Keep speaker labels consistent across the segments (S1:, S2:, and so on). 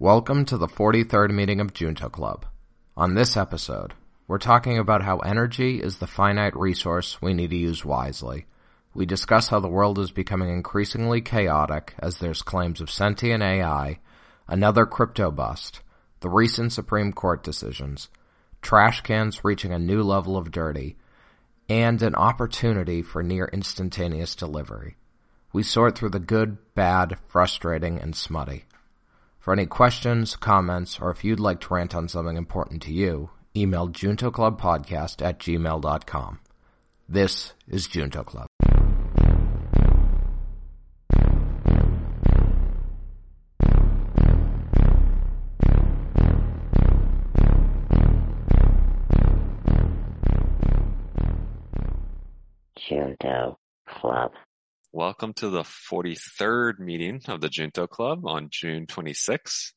S1: Welcome to the 43rd meeting of Junto Club. On this episode, we're talking about how energy is the finite resource we need to use wisely. We discuss how the world is becoming increasingly chaotic as there's claims of sentient AI, another crypto bust, the recent Supreme Court decisions, trash cans reaching a new level of dirty, and an opportunity for near instantaneous delivery. We sort through the good, bad, frustrating, and smutty. For any questions, comments, or if you'd like to rant on something important to you, email juntoclubpodcast at gmail.com. This is Junto Club.
S2: Junto Club.
S3: Welcome to the 43rd meeting of the Junto Club on June 26th.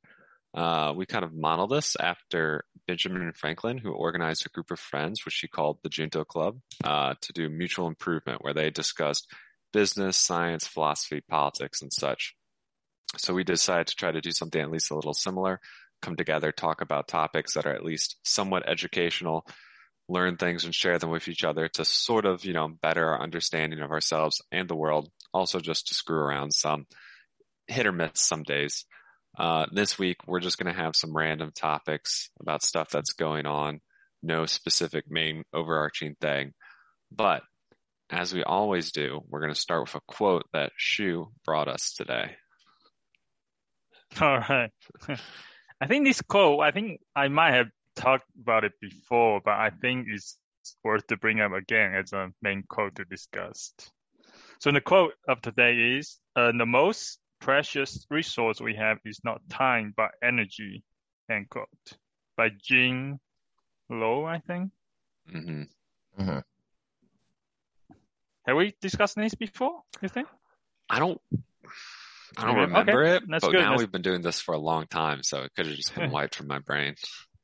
S3: Uh, we kind of model this after Benjamin Franklin, who organized a group of friends, which he called the Junto Club, uh, to do mutual improvement, where they discussed business, science, philosophy, politics, and such. So we decided to try to do something at least a little similar, come together, talk about topics that are at least somewhat educational, learn things and share them with each other to sort of, you know, better our understanding of ourselves and the world. Also just to screw around some hit or miss some days. Uh, this week, we're just going to have some random topics about stuff that's going on. No specific main overarching thing. But as we always do, we're going to start with a quote that Shu brought us today.
S4: All right. I think this quote, I think I might have talked about it before, but I think it's worth to bring up again as a main quote to discuss. So the quote of today is, uh, the most precious resource we have is not time, but energy, end quote. By Gene Lowe, I think.
S3: Mm-hmm.
S1: Mm-hmm.
S4: Have we discussed this before, you think?
S3: I don't, I don't
S4: Okay,
S3: remember it,
S4: that's
S3: but
S4: good.
S3: now
S4: That's-
S3: we've been doing this for a long time, so it could have just been wiped from my brain.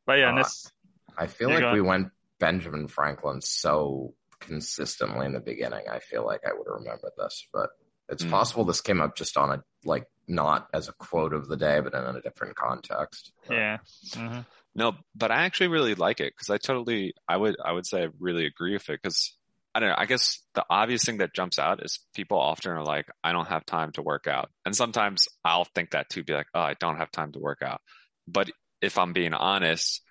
S4: But yeah,
S1: Uh,
S4: let's,
S1: I feel like
S4: got-
S1: we went Benjamin Franklin so consistently in the beginning. I feel like I would remember this, but it's
S3: Mm.
S1: possible this came up just on a, like, not as a quote of the day, but in a different context.
S4: yeah. hmm
S3: No, but I actually really like it because I totally, I would, I would say I really agree with it because I don't know. I guess the obvious thing that jumps out is people often are like, I don't have time to work out. And sometimes I'll think that too, be like, oh, I don't have time to work out. But if I'm being honest,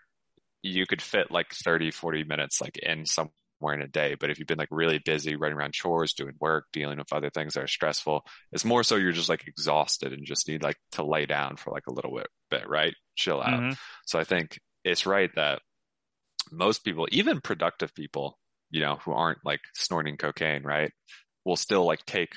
S3: you could fit like 30, 40 minutes like in somewhere in a day. But if you've been like really busy running around chores, doing work, dealing with other things that are stressful, it's more so you're just like exhausted and just need like to lay down for like a little bit, bit right? Chill out.
S4: hmm
S3: So I think it's right that most people, even productive people, you know, who aren't like snorting cocaine, right, will still like take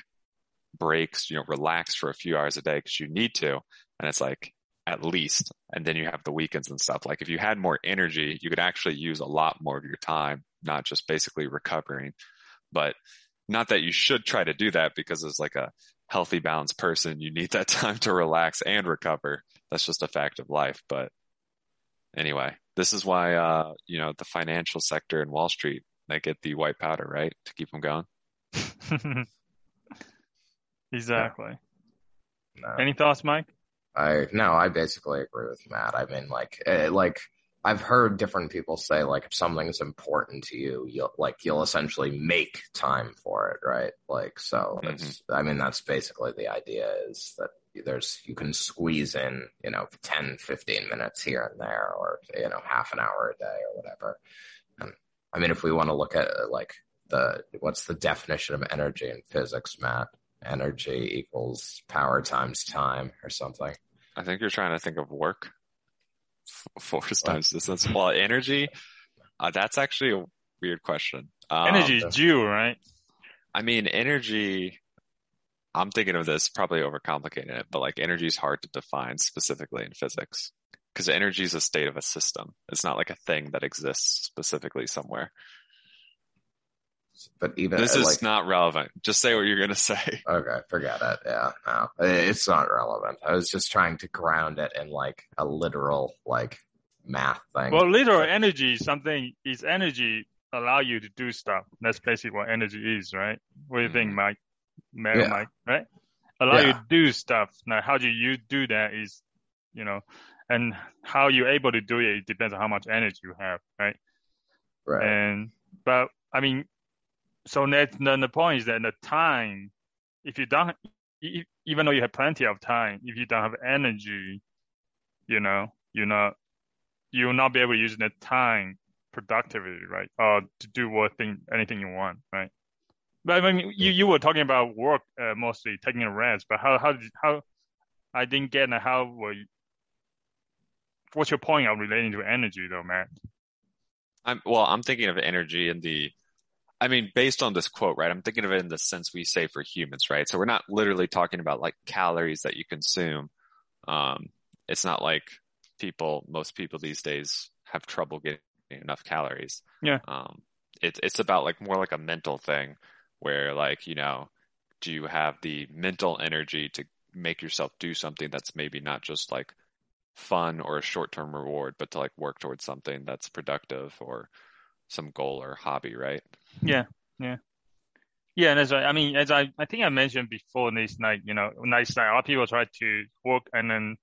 S3: breaks, you know, relax for a few hours a day because you need to. And it's like at least, and then you have the weekends and stuff. Like if you had more energy, you could actually use a lot more of your time, not just basically recovering. But not that you should try to do that because as like a healthy, balanced person, you need that time to relax and recover. That's just a fact of life. But anyway, this is why, uh, you know, the financial sector and Wall Street, they get the white powder, right? To keep them going.
S4: exactly.
S1: No.
S4: Any thoughts, Mike?
S1: I no, I basically agree with Matt. I mean, like, uh, like I've heard different people say, like, if something's important to you, you'll like you'll essentially make time for it, right? Like, so it's. I mean, that's basically the idea is that there's you can squeeze in, you know, 10, 15 minutes here and there, or you know, half an hour a day or whatever. And I mean, if we want to look at uh, like the what's the definition of energy in physics, Matt? Energy equals power times time or something.
S3: I think you're trying to think of work. Force times distance. Well, energy, uh, that's actually a weird question. Um,
S4: Energy is joule, right?
S3: I mean, energy, I'm thinking of this probably overcomplicating it, but like energy is hard to define specifically in physics because energy is a state of a system. It's not like a thing that exists specifically somewhere.
S1: But even
S3: This is
S1: like,
S3: not relevant. Just say what you're going to say.
S1: okay, forget it. Yeah, no, it's not relevant. I was just trying to ground it in like a literal like math thing.
S4: Well, literal energy something is energy allow you to do stuff. That's basically what energy is, right? What do you think,
S3: Mhm.
S4: Mike? Mary,
S1: Yeah.
S4: Mike, right? Allow you to do stuff. Now, how do you do that is you know, and how you're able to do it, it depends on how much energy you have, right?
S1: Right.
S4: And but I mean, so that then the point is that the time, if you don't, even though you have plenty of time, if you don't have energy, you know, you're not, you will not be able to use the time productively, right? Or to do what thing, anything you want, right? But I mean, you, you were talking about work uh, mostly, taking a rest. But how how did, how I didn't get how were you, what's your point of relating to energy though, Matt?
S3: I'm well, I'm thinking of energy in the I mean, based on this quote, right? I'm thinking of it in the sense we say for humans, right? So we're not literally talking about like calories that you consume. Um, it's not like people, most people these days have trouble getting enough calories.
S4: Yeah.
S3: Um, it's, it's about like more like a mental thing where like, you know, do you have the mental energy to make yourself do something that's maybe not just like fun or a short term reward, but to like work towards something that's productive or some goal or hobby, right?
S4: Yeah, yeah, yeah. And as I, I mean, as I, I think I mentioned before, this night, you know, nice night, a lot of people try to work and then,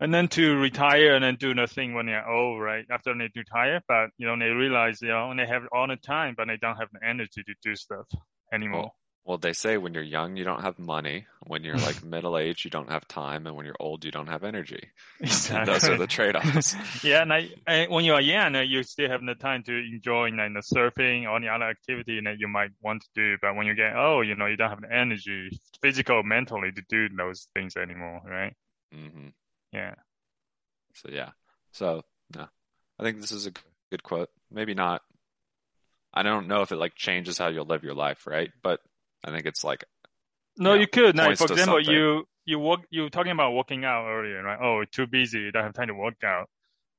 S4: and then to retire and then do nothing when they're old, right? After they retire, but you know, they realize, you know, they have all the time, but they don't have the energy to do stuff anymore.
S3: Well, they say when you're young, you don't have money. When you're like middle age, you don't have time. And when you're old, you don't have energy.
S4: Exactly.
S3: Those are the trade offs.
S4: yeah, and, I, and when you are young, uh, you still have the time to enjoy like, the surfing or any other activity that you might want to do. But when you get old, you know, you don't have the energy, physical, mentally, to do those things anymore, right?
S3: hmm
S4: Yeah.
S3: So, yeah. So, no, I think this is a good quote. Maybe not. I don't know if it like changes how you'll live your life, right? But I think it's like,
S4: No,
S3: Yeah,
S4: you could. Like,
S3: points
S4: for example,
S3: something.
S4: you you work you were talking about working out earlier, right? Oh, too busy, don't have time to work out.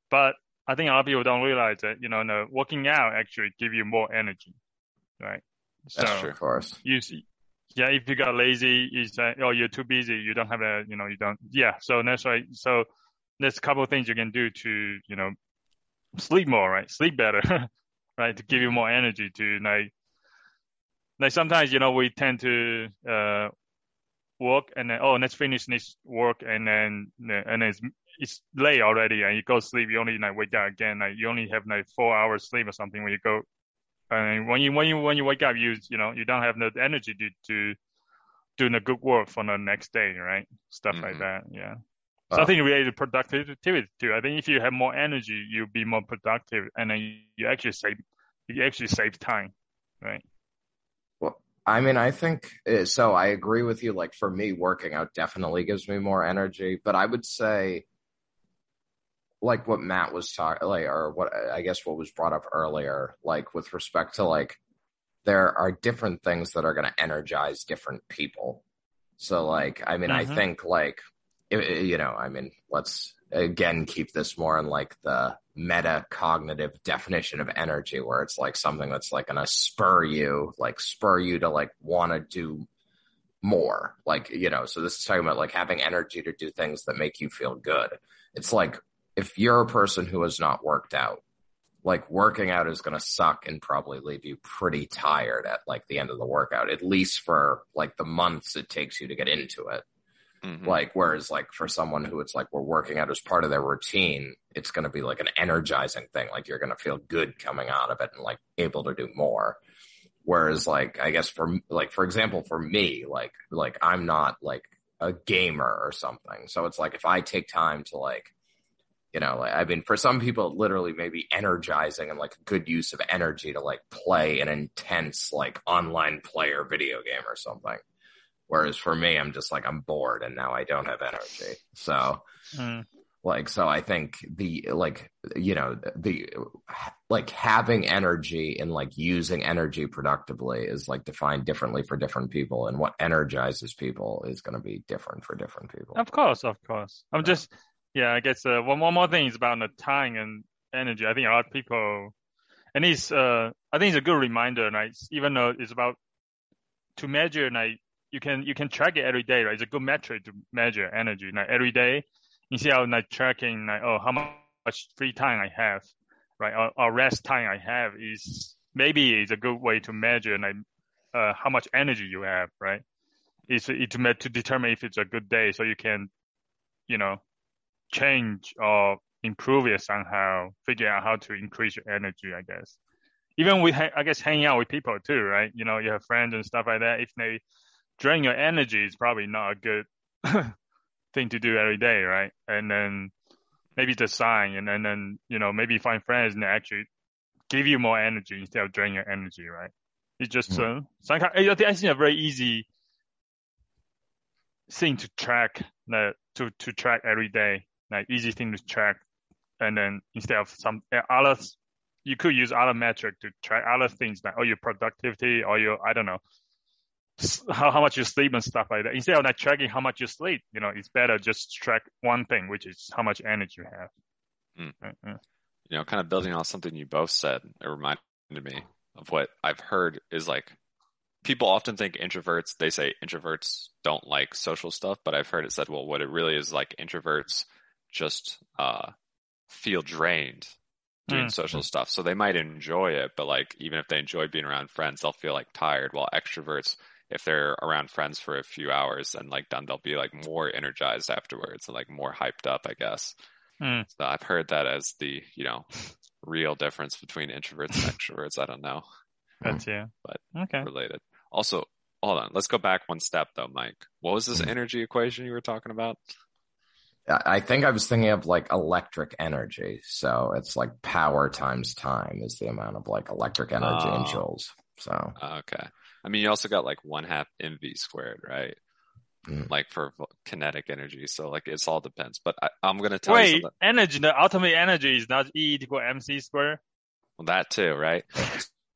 S4: But I think a lot of people don't realize that you know, no, working out actually give you more energy, right?
S1: That's
S4: so
S1: true. Of course.
S4: you see, yeah, if you got lazy, you say, oh, you're too busy, you don't have a, you know, you don't, yeah. So that's right. So there's a couple of things you can do to, you know, sleep more, right? Sleep better, right? To give you more energy to like, like sometimes, you know, we tend to, uh, work and then, oh, let's finish this work and then, and it's, it's late already and you go sleep, you only like wake up again, like you only have like four hours sleep or something when you go and when you when you when you wake up, you you know you don't have the energy to to do the good work for the next day, right? Stuff like
S3: Mhm.
S4: that. Yeah.
S1: Wow.
S4: Something related to productivity too. I think if you have more energy, you'll be more productive, and then you actually save you actually save time, right?
S1: I mean, I think uh, so. I agree with you. Like for me, working out definitely gives me more energy, but I would say, like what Matt was talking, like, or what I guess what was brought up earlier, like with respect to like, there are different things that are going to energize different people. So, like, I mean, I
S4: Mhm.
S1: think like, you know, I mean, let's again keep this more in like the metacognitive definition of energy where it's like something that's like gonna spur you like spur you to like want to do more. Like you know so this is talking about like having energy to do things that make you feel good. It's like if you're a person who has not worked out like working out is going to suck and probably leave you pretty tired at like the end of the workout at least for like the months it takes you to get into it
S3: Mhm.
S1: like, whereas like for someone who it's like we're working out as part of their routine, it's going to be like an energizing thing. Like you're going to feel good coming out of it and like able to do more. Whereas like, I guess for like, for example, for me, like, like I'm not like a gamer or something. So it's like if I take time to like, you know, like, I mean, for some people, it literally maybe energizing and like a good use of energy to like play an intense like online player video game or something. Whereas for me, I'm just like, I'm bored and now I don't have energy. So
S4: Mm.
S1: like, so I think the, like, you know, the, like having energy and like using energy productively is like defined differently for different people. And what energizes people is going to be different for different people.
S4: Of course, of course. I'm just, yeah, I guess uh, one, one more thing is about the time and energy. I think a lot of people, and it's, uh, I think it's a good reminder, like, even though it's about to measure, like, you can, you can track it every day, right? It's a good metric to measure energy, like, every day. See how, like, tracking, like, oh, how much free time I have, right? Or, or rest time I have is maybe it's a good way to measure, like, uh, how much energy you have, right? It's, it's meant to determine if it's a good day, so you can you know, change or improve it somehow, figure out how to increase your energy, I guess. Even with, I guess, hanging out with people too, right? You know, you have friends and stuff like that. If they drain your energy, is probably not a good thing to do every day, right? And then maybe it's a sign, and then, you know, maybe find friends and actually give you more energy instead of drain your energy, right? It's just
S1: Mm.
S4: uh, some kind. I think it's a very easy thing to track, that to to track every day, like easy thing to track, and then instead of some uh, other, you could use other metric to track other things like oh your productivity or your I don't know how how much you sleep and stuff like that. Instead of like tracking how much you sleep, you know, it's better just track one thing, which is how much energy you have.
S3: Mm.
S4: Uh, uh.
S3: you know, kind of building on something you both said, it reminded me of what I've heard is like people often think introverts, they say introverts don't like social stuff, but I've heard it said, well, what it really is like introverts just uh, feel drained doing
S4: Mm.
S3: social stuff. So they might enjoy it, but like even if they enjoy being around friends, they'll feel like tired. While extroverts, if they're around friends for a few hours and like done, they'll be like more energized afterwards and like more hyped up, I guess.
S4: Mm.
S3: So I've heard that as the, you know, real difference between introverts and extroverts. I don't know,
S4: That's yeah.
S3: But-
S4: okay.
S3: related. Also, hold on. Let's go back one step though, Mike. What was this
S1: Mhm.
S3: energy equation you were talking about?
S1: I I think I was thinking of like electric energy. So it's like power times time is the amount of like electric energy in
S3: Oh.
S1: joules. So
S3: Okay. I mean, you also got like one half mv squared, right?
S1: Mm.
S3: Like for kinetic energy. So like it's all depends. But I, I'm going to tell you
S4: Wait,
S3: something.
S4: energy, the ultimate energy is not E equal mc squared?
S3: Well, that too, right?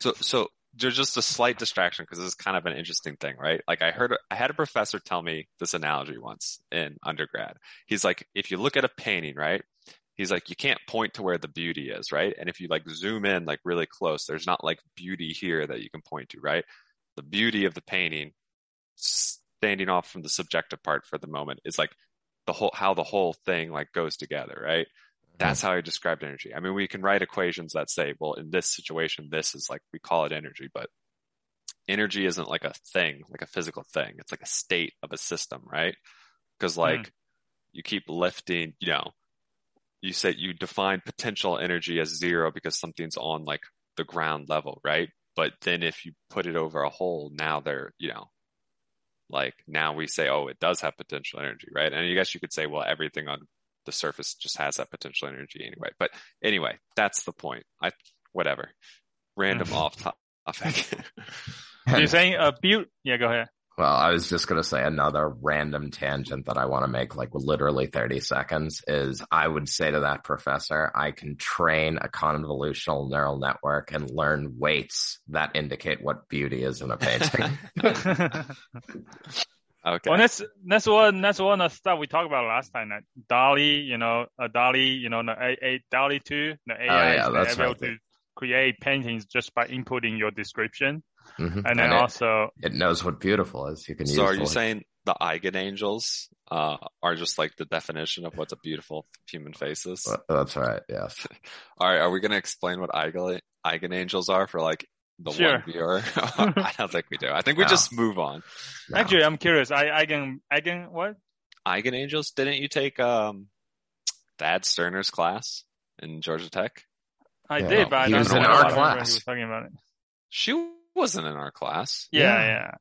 S3: So, so there's just a slight distraction because this is kind of an interesting thing, right? Like I heard, I had a professor tell me this analogy once in undergrad. He's like, if you look at a painting, right? He's like, you can't point to where the beauty is, right? And if you like zoom in like really close, there's not like beauty here that you can point to, right? The beauty of the painting, standing off from the subjective part for the moment, is like the whole, how the whole thing like goes together, right? Mm-hmm. That's how I described energy. I mean, we can write equations that say, well, in this situation, this is like, we call it energy, but energy isn't like a thing, like a physical thing. It's like a state of a system, right? Because mm-hmm. like you keep lifting, you know, you say you define potential energy as zero because something's on like the ground level, right? But then if you put it over a hole, now they're, you know, like now we say, oh, it does have potential energy, right? And I guess you could say, well, everything on the surface just has that potential energy anyway. But anyway, that's the point. I whatever. Random
S4: Mhm.
S3: off topic.
S4: You're saying a build? Yeah, go ahead.
S1: Well, I was just going to say another random tangent that I want to make like literally 30 seconds is I would say to that professor, I can train a convolutional neural network and learn weights that indicate what beauty is in a painting.
S3: okay.
S4: Well, that's that's one that's one of the stuff we talked about last time. That DALL-E, you know, uh, a DALL-E, you know, the A, A DALL-E two, the AI oh,
S1: yeah,
S4: is
S1: that's
S4: able
S1: right.
S4: to create paintings just by inputting your description,
S1: Mhm.
S4: and then
S1: it,
S4: also
S1: it knows what beautiful is. You can
S3: so
S1: use
S3: are
S1: the-
S3: you saying the eigenangels uh, are just like the definition of what a beautiful human face is?
S1: Well, That's right. Yes.
S3: All right, are we going to explain what eigen eigenangels are for like the
S4: Sure.
S3: one viewer? I don't think we do. I think we
S1: No.
S3: just move on.
S1: No.
S4: actually, I'm curious. I I can I can what?
S3: Eigenangels? Didn't you take um, Thad Starner's class in Georgia Tech?
S4: I
S1: Yeah.
S4: did, but I
S3: He
S4: don't
S3: was
S4: know
S3: in
S4: what
S3: our
S1: class.
S4: He was talking about it.
S3: She wasn't in our class.
S4: Yeah,
S1: Yeah.
S4: yeah.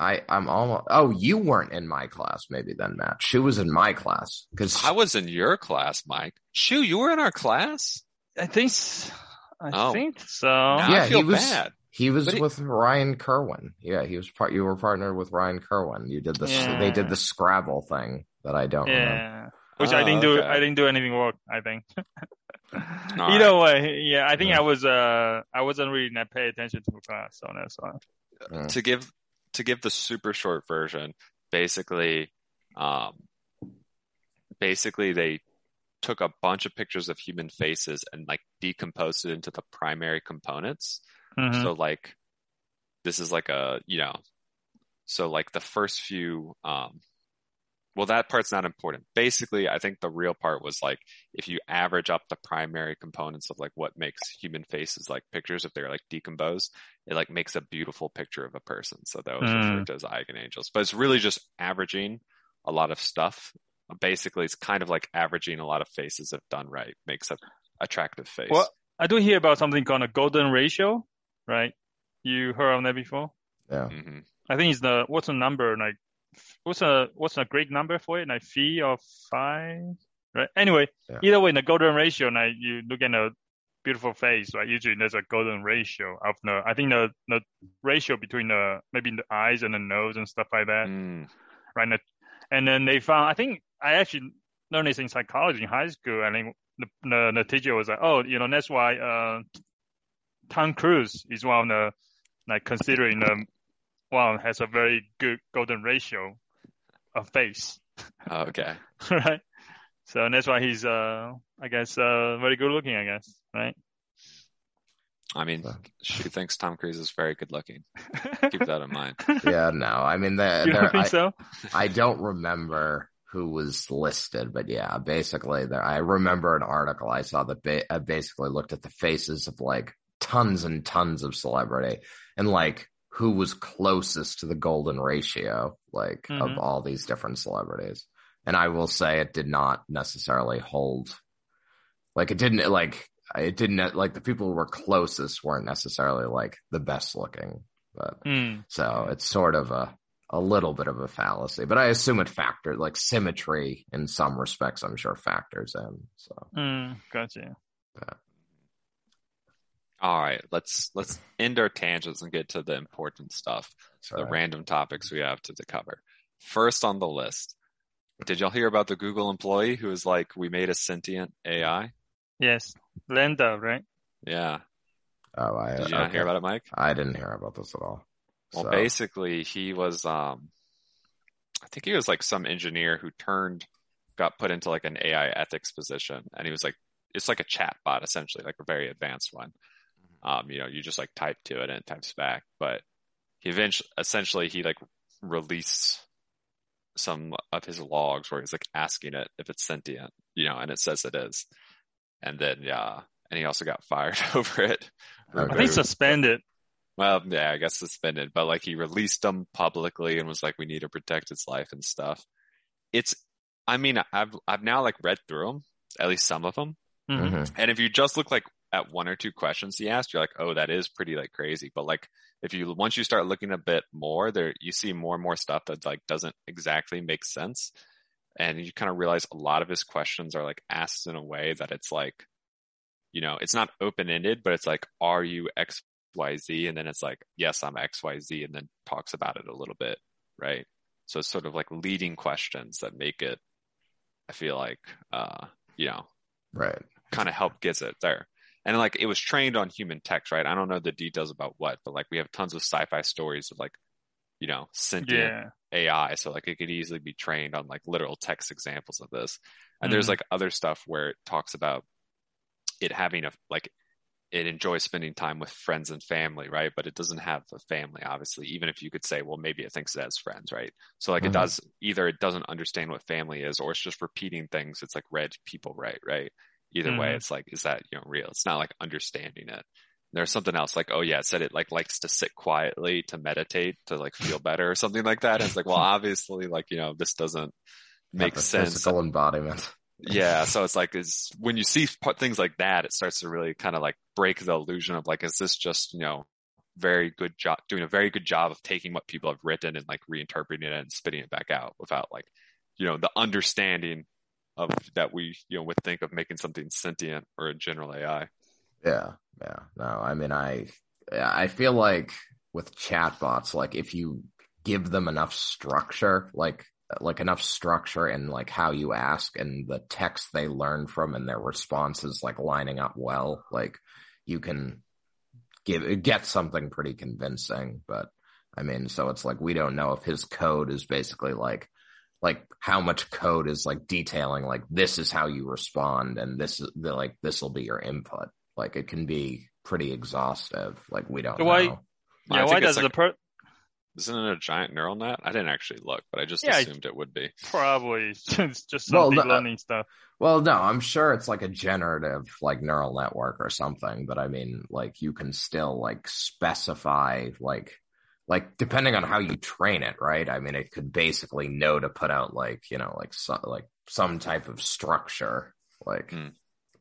S1: I, I'm almost, oh, you weren't in my class maybe then, Matt. She was in my class because
S3: I was in your class, Mike. Shu, you were in our class?
S4: I think I
S3: Oh.
S4: think so.
S3: Now
S1: Yeah,
S3: I feel
S1: he was-
S3: bad.
S1: he was
S3: But he-
S1: with Ryan Kerwin. Yeah, he was part, you were partnered with Ryan Kerwin. You did the,
S4: Yeah.
S1: they did the Scrabble thing that I don't remember.
S4: Yeah. Which
S3: Oh,
S4: I didn't oh,
S3: do.
S4: I didn't do anything work. I think.
S3: All
S4: Either way, yeah. I think
S1: Yeah.
S4: I was. Uh, I wasn't really not pay attention to class on that. So
S1: Mm.
S3: to give to give the super short version, basically, um, basically they took a bunch of pictures of human faces and like decomposed it into the primary components.
S4: Mhm.
S3: So like, this is like a you know, so like the first few, um, well that part's not important. Basically, I think the real part was like if you average up the primary components of like what makes human faces like pictures, if they're like decomposed, it like makes a beautiful picture of a person. So that was
S4: Mm.
S3: referred to as eigenangels. But it's really just averaging a lot of stuff basically it's kind of like averaging a lot of faces if done right makes a attractive face.
S4: Well, I do hear about something called a golden ratio, right? You heard of that before?
S1: Yeah.
S3: hmm
S4: I think it's the what's the number like what's a what's a great number for it? Like three or five? Right? Anyway
S1: Yeah.
S4: either way in the golden ratio like you look at a beautiful face right? Usually there's a golden ratio of the I think the the ratio between the maybe the eyes and the nose and stuff like that.
S3: Mm,
S4: right and, and then they found I think I actually learned this in psychology in high school. I think the the, the teacher was like oh you know that's why uh Tom Cruise is one of the like considering um one has a very good golden ratio of face,
S3: okay.
S4: right? So that's why he's uh I guess uh very good looking, I guess, right?
S3: I mean,
S1: So-
S3: she thinks Tom Cruise is very good looking. Keep that in mind.
S1: Yeah, no. I mean, the,
S4: you
S1: there,
S4: don't think
S1: I,
S4: so?
S1: I don't remember who was listed, but yeah, basically there, I remember an article I saw that ba- I basically looked at the faces of like tons and tons of celebrity and like who was closest to the golden ratio, like of
S4: Mhm.
S1: all these different celebrities. And I will say it did not necessarily hold, like it didn't, like, it didn't, like the people who were closest weren't necessarily like the best looking, but
S4: Hmm.
S1: so it's sort of a a little bit of a fallacy, but I assume it factored like symmetry in some respects. I'm sure factors in. So
S4: Hmm. Gotcha.
S3: All right, let's let's end our tangents and get to the important stuff,
S1: that's
S3: the
S1: all right.
S3: random topics we have to, to cover. First on the list, did y'all hear about the Google employee who was like, "We made a sentient AI"?
S4: Yes. LaMDA, right?
S3: Yeah,
S1: Oh, I
S3: did you not hear about it, Mike?
S1: I didn't hear about this at all.
S3: Well,
S1: So,
S3: basically, he was, um, I think he was like some engineer who turned, got put into like an AI ethics position, and he was like, it's like a chat bot essentially, like a very advanced one. Um, you know, you just like type to it and it types back, but he eventually, essentially, he like released some of his logs where he's like asking it if it's sentient, you know, and it says it is, and then yeah, and he also got fired over it.
S1: Okay.
S4: I think suspended.
S3: Well, yeah, I guess suspended, but like he released them publicly and was like, we need to protect its life and stuff. It's, I mean, I've, I've now like read through them, at least some of them.
S4: Mhm.
S1: mhm.
S3: And if you just look like at one or two questions he asked, you're like, oh, that is pretty like crazy. But like, if you, once you start looking a bit more there, you see more and more stuff that like doesn't exactly make sense. And you kind of realize a lot of his questions are like asked in a way that it's like, you know, it's not open ended, but it's like, are you X, Y, Z? And then it's like, yes, I'm X, Y, Z, and then talks about it a little bit, right? So it's sort of like leading questions that make it, I feel like, uh, you know,
S1: Right.
S3: kind of help gets it there. And like it was trained on human text, right? I don't know the details about what, but like we have tons of sci-fi stories of like, you know, sentient
S4: Yeah.
S3: AI. So like it could easily be trained on like literal text examples of this. And there's
S4: Mhm.
S3: like other stuff where it talks about it having a like it enjoys spending time with friends and family, right? But it doesn't have a family, obviously, even if you could say, well, maybe it thinks it has friends, right? So like
S1: Mhm.
S3: it does either it doesn't understand what family is or it's just repeating things. It's like read people right, right? Either way,
S4: Mhm.
S3: it's like, is that, you know, real? It's not like understanding it. There's something else like, oh yeah, it said it like likes to sit quietly to meditate to like feel better or something like that. And it's like, well, obviously, like, you know, this doesn't make
S1: a
S3: sense.
S1: Physical embodiment.
S3: Yeah, so it's like it's when you see things like that, it starts to really kind of like break the illusion of like, is this just you know very good job doing a very good job of taking what people have written and like reinterpreting it and spitting it back out without like you know the understanding of that we you know would think of making something sentient or a general AI.
S1: Yeah. Yeah. No, I mean, I, I feel like with chatbots, like if you give them enough structure, like, like enough structure and like how you ask and the text they learn from and their responses like lining up well, like you can give, get something pretty convincing. But I mean, so it's like, we don't know if his code is basically like, like how much code is like detailing like this is how you respond and this is the like this will be your input like it can be pretty exhaustive like we don't
S4: So why-
S1: know
S4: Yeah. Why does
S3: like-
S4: the per
S3: Isn't it a giant neural net? I didn't actually look, but I just
S4: Yeah,
S3: assumed it would be.
S4: probably it's just some
S1: Well,
S4: deep
S1: no, uh,
S4: learning stuff?
S1: well no i'm sure it's like a generative like neural network or something but i mean like you can still like specify like like depending on how you train it, right? I mean, it could basically know to put out like you know like some like some type of structure, like
S3: Hmm.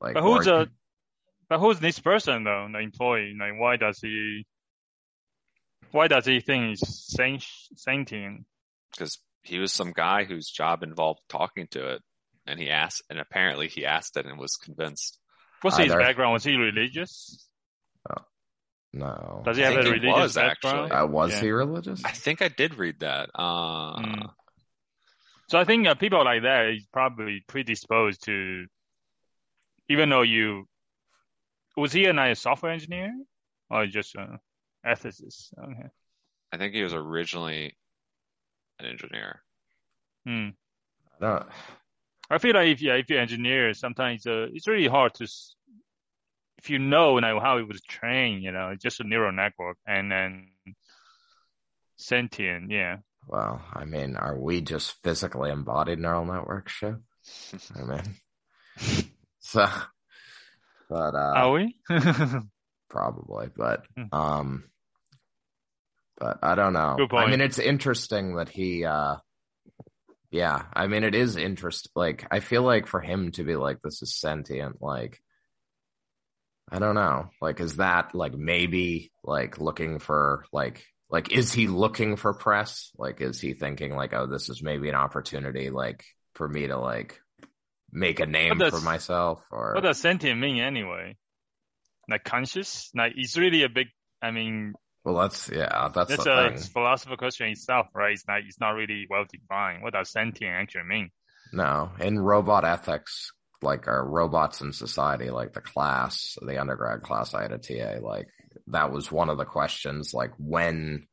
S1: like.
S4: But who's
S1: or-
S4: a but who's this person though? The employee? Like why does he why does he think he's sent- sentient?
S3: because he was some guy whose job involved talking to it, and he asked, and apparently he asked it and was convinced.
S4: What's his background? Was he religious?
S1: No?
S4: Does he
S3: I
S4: have a
S3: he
S4: religious
S3: was,
S4: background?
S3: actually.
S1: Uh, was
S4: Yeah.
S1: he religious?
S3: I think I did read that. Uh,
S4: Mm. So I think uh, people like that is probably predisposed to, even though you, was he a nice software engineer or just a ethicist? Okay.
S3: I think he was originally an engineer.
S4: Hmm.
S1: I don't.
S4: I feel like if you if you're an engineer, sometimes uh, it's really hard to, s- if you know like, how it was trained, you know, it's just a neural network and then sentient, yeah.
S1: Well, I mean, are we just physically embodied neural networks? Shit. I mean, so, but uh,
S4: Are we?
S1: probably, but
S4: Hmm.
S1: um, but I don't know.
S4: Good
S1: I mean, it's interesting that he, uh, yeah, I mean, it is interest. Like, I feel like for him to be like, this is sentient, like, I don't know. Like, is that like maybe like looking for like like is he looking for press? Like, is he thinking like, oh, this is maybe an opportunity like for me to like make a name for myself or
S4: what does sentient mean anyway? Like conscious? Like it's really a big. I mean,
S1: well, that's yeah, that's
S4: that's a
S1: thing.
S4: philosophical question itself, right? It's not. It's not really well defined. What does sentient actually mean?
S1: No, in robot ethics, like our robots in society, like the class, the undergrad class I had at TA, like that was one of the questions, like when,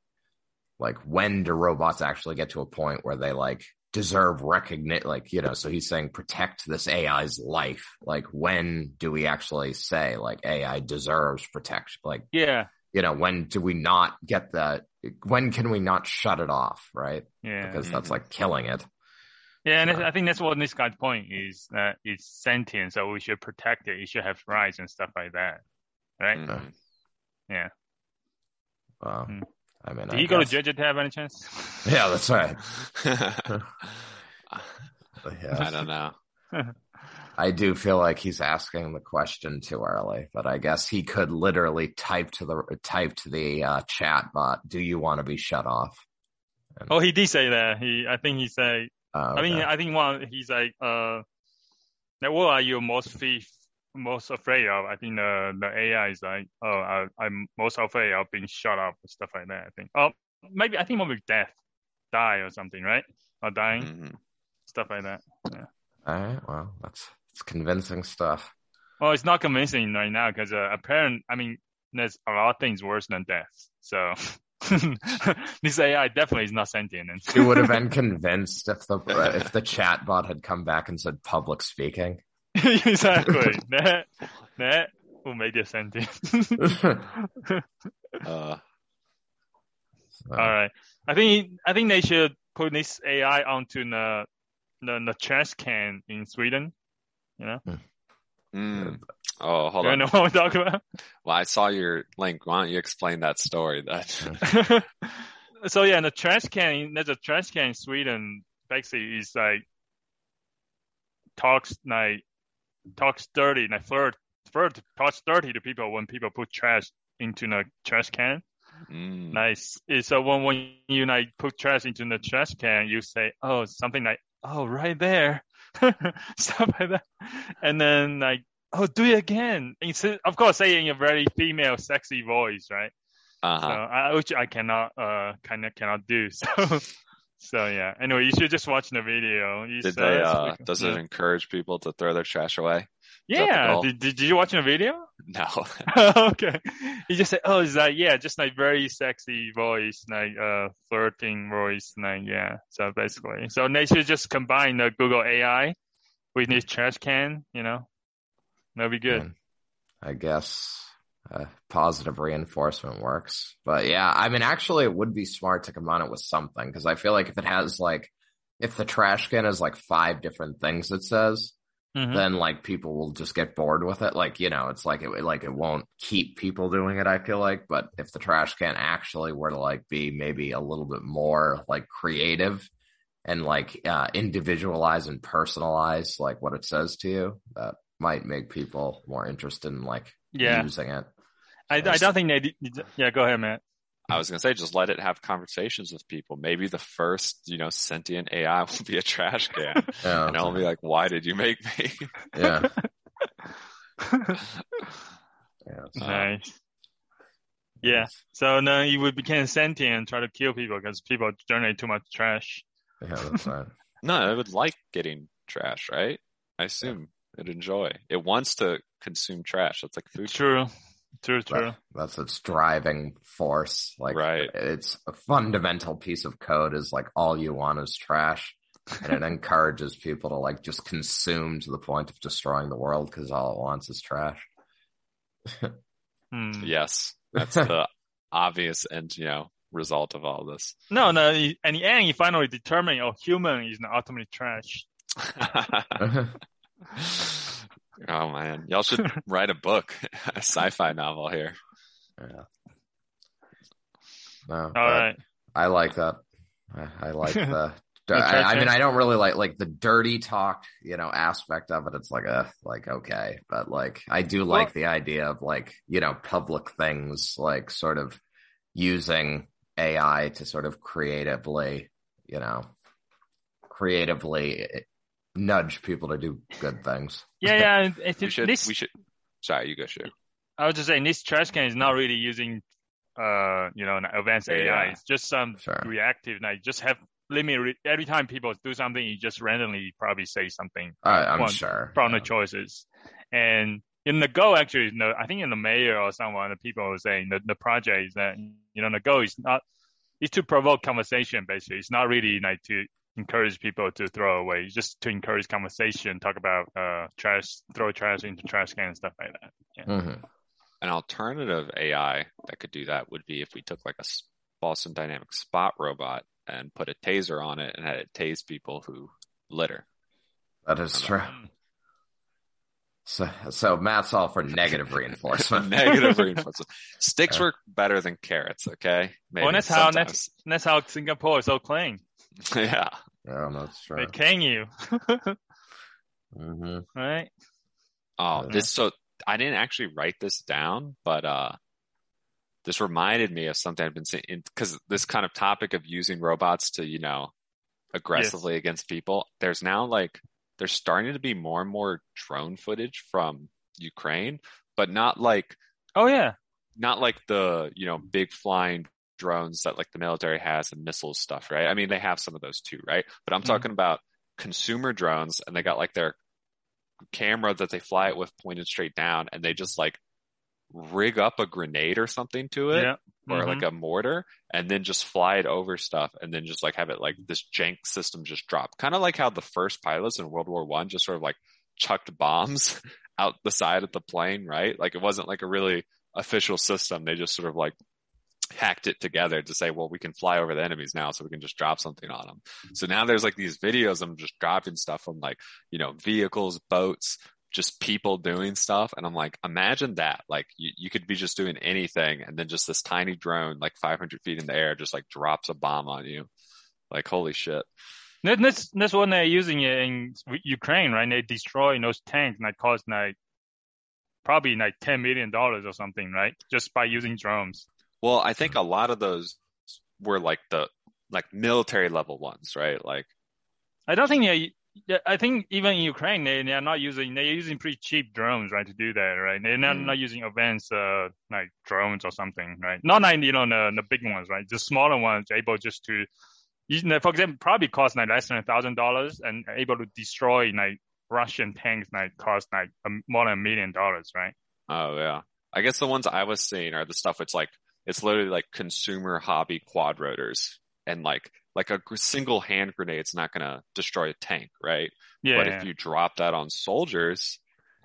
S1: like when do robots actually get to a point where they like deserve recognition? Like, you know, so he's saying protect this AI's life. Like when do we actually say like AI deserves protection? Like,
S4: Yeah.
S1: you know, when do we not get that? When can we not shut it off? Right.
S4: Yeah.
S1: Because that's
S3: Mhm.
S1: like killing it.
S4: Yeah, and I think that's what this guy's point is that it's sentient, so we should protect it. It should have rights and stuff like that, right?
S3: Mhm.
S4: Yeah.
S1: Well,
S4: Hmm.
S1: I mean,
S4: Did
S1: I
S4: he go to
S1: guess-
S4: Georgia Tech any chance?
S1: Yeah, that's right.
S3: I don't know.
S1: I do feel like he's asking the question too early, but I guess he could literally type to the type to the uh, chat bot, "Do you want to be shut off?"
S4: oh, he did say that. He, I think he said.
S1: Uh,
S4: I mean. I think one. He's like, uh, like, what are you most fe- most afraid of? I think the the AI is like, oh, I, I'm most afraid of being shut up and stuff like that. I think. Oh, maybe I think maybe death, die or something, right? Or dying,
S3: Mhm.
S4: stuff like that.
S1: All right, well, that's it's convincing stuff.
S4: Well, it's not convincing right now because uh, apparent. I mean, there's a lot of things worse than death. So this AI definitely is not sentient. And
S1: He would have been convinced if the if the chat bot had come back and said public speaking.
S4: exactly that that will make it sentient.
S3: Uh,
S1: So,
S4: All right, I think I think they should put this AI onto the the, the trash can in Sweden. You know,
S3: mm. Oh, hold
S4: you
S3: on.
S4: know what I'm talking about.
S3: Well, I saw your link. Why don't you explain that story? That
S4: so yeah, in the trash can. There's a trash can in Sweden. Basically, is like talks like talks dirty, like flirt, flirt talks dirty to people when people put trash into the trash can.
S3: Mm.
S4: Nice. So when when you like put trash into the trash can, you say, "Oh, something like, oh, right there," stuff like that, and then like, "Oh, do it again." It's, of course, say in a very female, sexy voice, right?
S3: Uh-huh.
S4: I, which I cannot, uh, kind of cannot do. So, so yeah. Anyway, you should just watch the video. He
S3: Did
S4: says
S3: they? Uh, does it
S4: yeah.
S3: encourage people to throw their trash away? Is that the
S4: Yeah. Did, did did you watch the video?
S3: No.
S4: okay. He just said, "Oh, is that yeah?" Just like very sexy voice, like uh, flirting voice, like yeah. So basically, so they should just combine the Google AI with this trash can. You know, that'd be good.
S1: and I guess uh, positive reinforcement works. But yeah, I mean, actually, it would be smart to combine it with something because I feel like if it has like, if the trash can has like five different things it says,
S4: Mhm.
S1: then like people will just get bored with it. Like, you know, it's like it like it won't keep people doing it, I feel like. But if the trash can actually were to like be maybe a little bit more like creative and like uh individualize and personalize like what it says to you, that might make people more interested in like
S4: Yeah,
S1: using it.
S4: I, I don't think they. Yeah, go ahead, man.
S3: I was gonna say, just let it have conversations with people. Maybe the first, you know, sentient AI will be a trash can,
S1: Yeah.
S3: and I'll be like, "Why did you make me?"
S1: yeah. yeah.
S3: Uh,
S4: nice. Yeah. So then you would become sentient and try to kill people because people generate too much trash.
S1: Yeah, that's right.
S3: No, it would like getting trash, right? I assume it'd enjoy. It wants to consume trash. That's like food.
S4: True. True. True.
S1: That- that's its driving force. Like,
S3: Right.
S1: it's a fundamental piece of code is like all you want is trash. and it encourages people to like just consume to the point of destroying the world because all it wants is trash.
S4: Hmm.
S3: Yes, that's the obvious and you know result of all this.
S4: No, no. In the end, you finally determine, oh, human is not ultimately trash.
S3: oh man, y'all should write a book, a sci-fi novel here.
S1: yeah. No,
S4: All
S1: but
S4: right.
S1: I like that. I, I like the.
S4: The
S1: I, I mean, I don't really like like the dirty talk, you know, aspect of it. It's like a like okay, but like I do like
S4: Well-
S1: the idea of like you know public things, like sort of using AI to sort of creatively, you know, creatively nudge people to do good things.
S4: Yeah, yeah. It's,
S3: We should.
S4: this,
S3: We should. Sorry, you go. Sure.
S4: I was just saying, this trash can is not really using, uh, you know, an advanced AI.
S3: Yeah.
S4: It's just some
S1: Sure.
S4: reactive. Like, just have limit. Re- every time people do something, you just randomly probably say something
S1: I, I'm
S4: One
S1: sure.
S4: from
S1: yeah.
S4: the choices. And in the Go, actually, no, I think in the mayor or someone, the people were saying that the project is that, you know, the Go is not, it's to provoke conversation, basically. It's not really like to encourage people to throw away. Just to encourage conversation, talk about, uh, trash, throw trash into trash can and stuff like that. Yeah.
S1: Mhm.
S3: An alternative AI that could do that would be if we took like a Boston Dynamics spot robot and put a taser on it and had it tase people who litter.
S1: That is true. So, so Matt's all for negative reinforcement.
S3: Negative reinforcement. Sticks work better than carrots. Okay. Maybe
S4: Well, that's how
S3: sometimes.
S4: And that's how Singapore is so clean.
S3: yeah.
S1: Yeah, that's true.
S4: They can you,
S1: hmm
S4: right?
S3: Oh,
S1: Yeah.
S3: this so I didn't actually write this down, but uh this reminded me of something I've been saying because this kind of topic of using robots to, you know, aggressively against people. There's now like there's starting to be more and more drone footage from Ukraine, but not like
S4: Oh yeah.
S3: not like the, you know, big flying drones that like the military has and missiles stuff, right? I mean, they have some of those too, right? But I'm
S4: Mhm.
S3: talking about consumer drones and they got like their camera that they fly it with pointed straight down and they just like rig up a grenade or something to it
S4: Yeah.
S3: or
S4: Mhm.
S3: like a mortar and then just fly it over stuff and then just like have it like this jank system just drop. Kind of like how the first pilots in World War One just sort of like chucked bombs out the side of the plane, right? Like it wasn't like a really official system. They just sort of like hacked it together to say, well, we can fly over the enemies now, so we can just drop something on them. So now there's like these videos I'm just dropping stuff from like, you know, vehicles, boats, just people doing stuff. And I'm like, imagine that. Like you, you could be just doing anything and then just this tiny drone, like 500 feet in the air, just like drops a bomb on you. Like, holy shit.
S4: That- That's that's what they're using in Ukraine, right? They destroy those tanks and that cost like probably like ten million dollars or something, right? Just by using drones.
S3: Well, I think a lot of those were like the, like military level ones, right? Like,
S4: I don't think they. yeah, I think even in Ukraine, they they are not using. They're using pretty cheap drones, right, to do that, right? They're not,
S3: Mm.
S4: not using advanced uh like drones or something, right? Not like you know the the big ones, right? The smaller ones able just to, for example, probably cost like less than a thousand dollars and able to destroy like Russian tanks like cost like more than a million dollars, right?
S3: oh yeah. I guess the ones I was seeing are the stuff it's like, it's literally like consumer hobby quad rotors and like, like a single hand grenade's not going to destroy a tank, right?
S4: Yeah,
S3: but
S4: yeah,
S3: if you drop that on soldiers,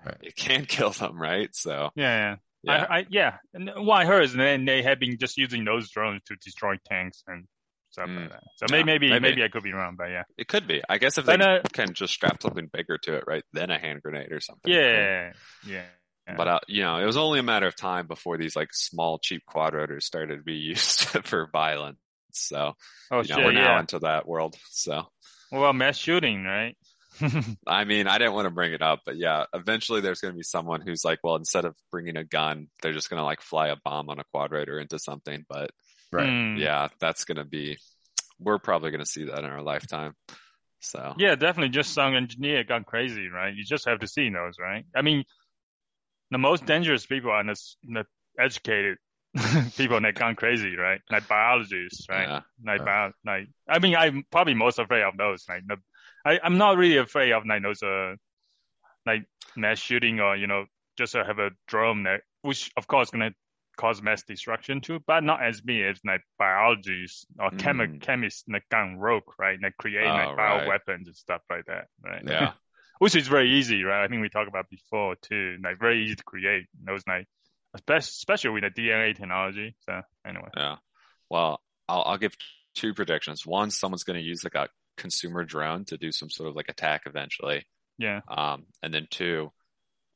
S1: Right.
S3: it can kill them, right? So
S4: yeah. yeah.
S3: yeah,
S4: I, I, yeah. And what I heard is they, they have been just using those drones to destroy tanks and stuff
S3: Mm.
S4: like that. So
S3: Yeah,
S4: maybe,
S3: maybe.
S4: maybe I could be wrong, but yeah,
S3: It could be. I guess if they
S4: But, uh,
S3: can just strap something bigger to it, right? Then a hand grenade or something.
S4: yeah, yeah. Yeah.
S3: But uh, you know, it was only a matter of time before these like small, cheap quad rotors started to be used for violence. So
S4: oh
S3: you know,
S4: shit,
S3: we're now
S4: yeah.
S3: into that world. So
S4: Well, mass shooting, right?
S3: I mean, I didn't want to bring it up, but yeah, eventually there's going to be someone who's like, well, instead of bringing a gun, they're just going to like fly a bomb on a quad rotor into something. But
S1: Right.
S4: Hmm.
S3: yeah, that's going to be. We're probably going to see that in our lifetime. So
S4: Yeah, definitely. Just some engineer gone crazy, right? You just have to see those, right? I mean, the most dangerous people are the, educated people that gone crazy, right? Like biologists, right?
S3: yeah,
S4: Like,
S1: Uh.
S4: bio, like, I mean, I'm probably most afraid of those. Like, the, I, I'm not really afraid of like those, uh, like mass shooting or you know, just to have a drone that, which of course gonna cause mass destruction too, but not as me as like biologists or chemi-
S3: Mm.
S4: chemists that gone rogue, right? That create
S3: Oh,
S4: like
S3: right.
S4: bioweapons and stuff like that, right?
S3: yeah,
S4: which is very easy, right? I think we talked about before too. Like very easy to create those like, especially especially with the DNA technology. So anyway,
S3: yeah. Well, I'll, I'll give two predictions. One, someone's going to use like a consumer drone to do some sort of like attack eventually.
S4: yeah,
S3: Um, and then two,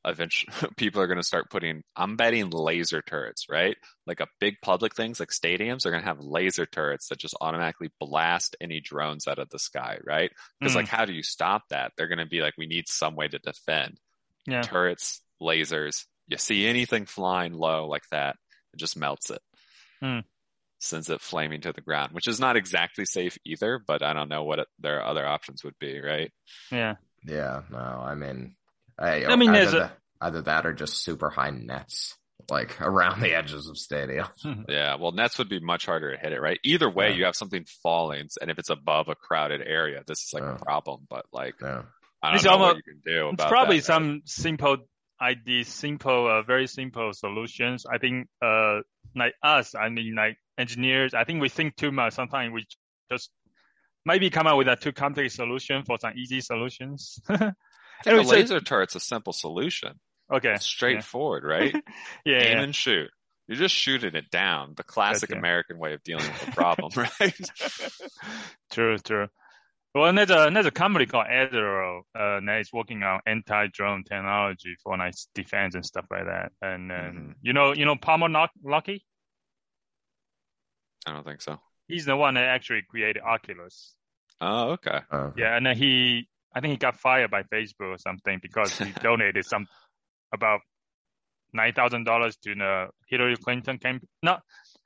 S3: eventually people are going to start putting, I'm betting laser turrets, right? Like a big public things like stadiums are going to have laser turrets that just automatically blast any drones out of the sky, right? Because
S4: Mm.
S3: like, how do you stop that? They're going to be like, we need some way to defend
S4: yeah,
S3: turrets, lasers. You see anything flying low like that, it just melts it.
S4: Hmm.
S3: Sends it flaming to the ground, which is not exactly safe either, but I don't know what it, their other options would be, right?
S4: yeah.
S1: Yeah, no, I mean, I,
S4: I mean,
S1: either,
S4: there's a-
S1: that, either that or just super high nets, like around the edges of stadium.
S3: Yeah, well, nets would be much harder to hit it, right? Either way,
S1: Yeah.
S3: you have something falling, and if it's above a crowded area, this is like
S1: Yeah.
S3: a problem. But like,
S1: Yeah,
S3: I don't
S4: It's
S3: know what
S4: almost-
S3: you can do
S4: It's probably
S3: that, right?
S4: some simple ideas, simple, uh, very simple solutions. I think, uh, like us, I mean, like engineers, I think we think too much. Sometimes we just maybe come up with a too complex solution for some easy solutions.
S3: I think
S4: Anyway,
S3: a
S4: so-
S3: laser turret's a simple solution.
S4: okay.
S3: It's straightforward, right?
S4: Yeah.
S3: Aim
S4: yeah.
S3: and shoot. You're just shooting it down. The classic
S4: Gotcha.
S3: American way of dealing with the problem, right?
S4: true, true. Well, there's a there's a company called Anduril uh, that is working on anti-drone technology for like defense and stuff like that. And then
S3: Mhm.
S4: you know, you know, Palmer Lock- Luckey.
S3: I don't think so.
S4: He's the one that actually created Oculus.
S3: Oh, okay.
S1: uh,
S4: Yeah, and then he, I think he got fired by Facebook or something because he donated some about nine thousand dollars to the Hillary Clinton campaign, not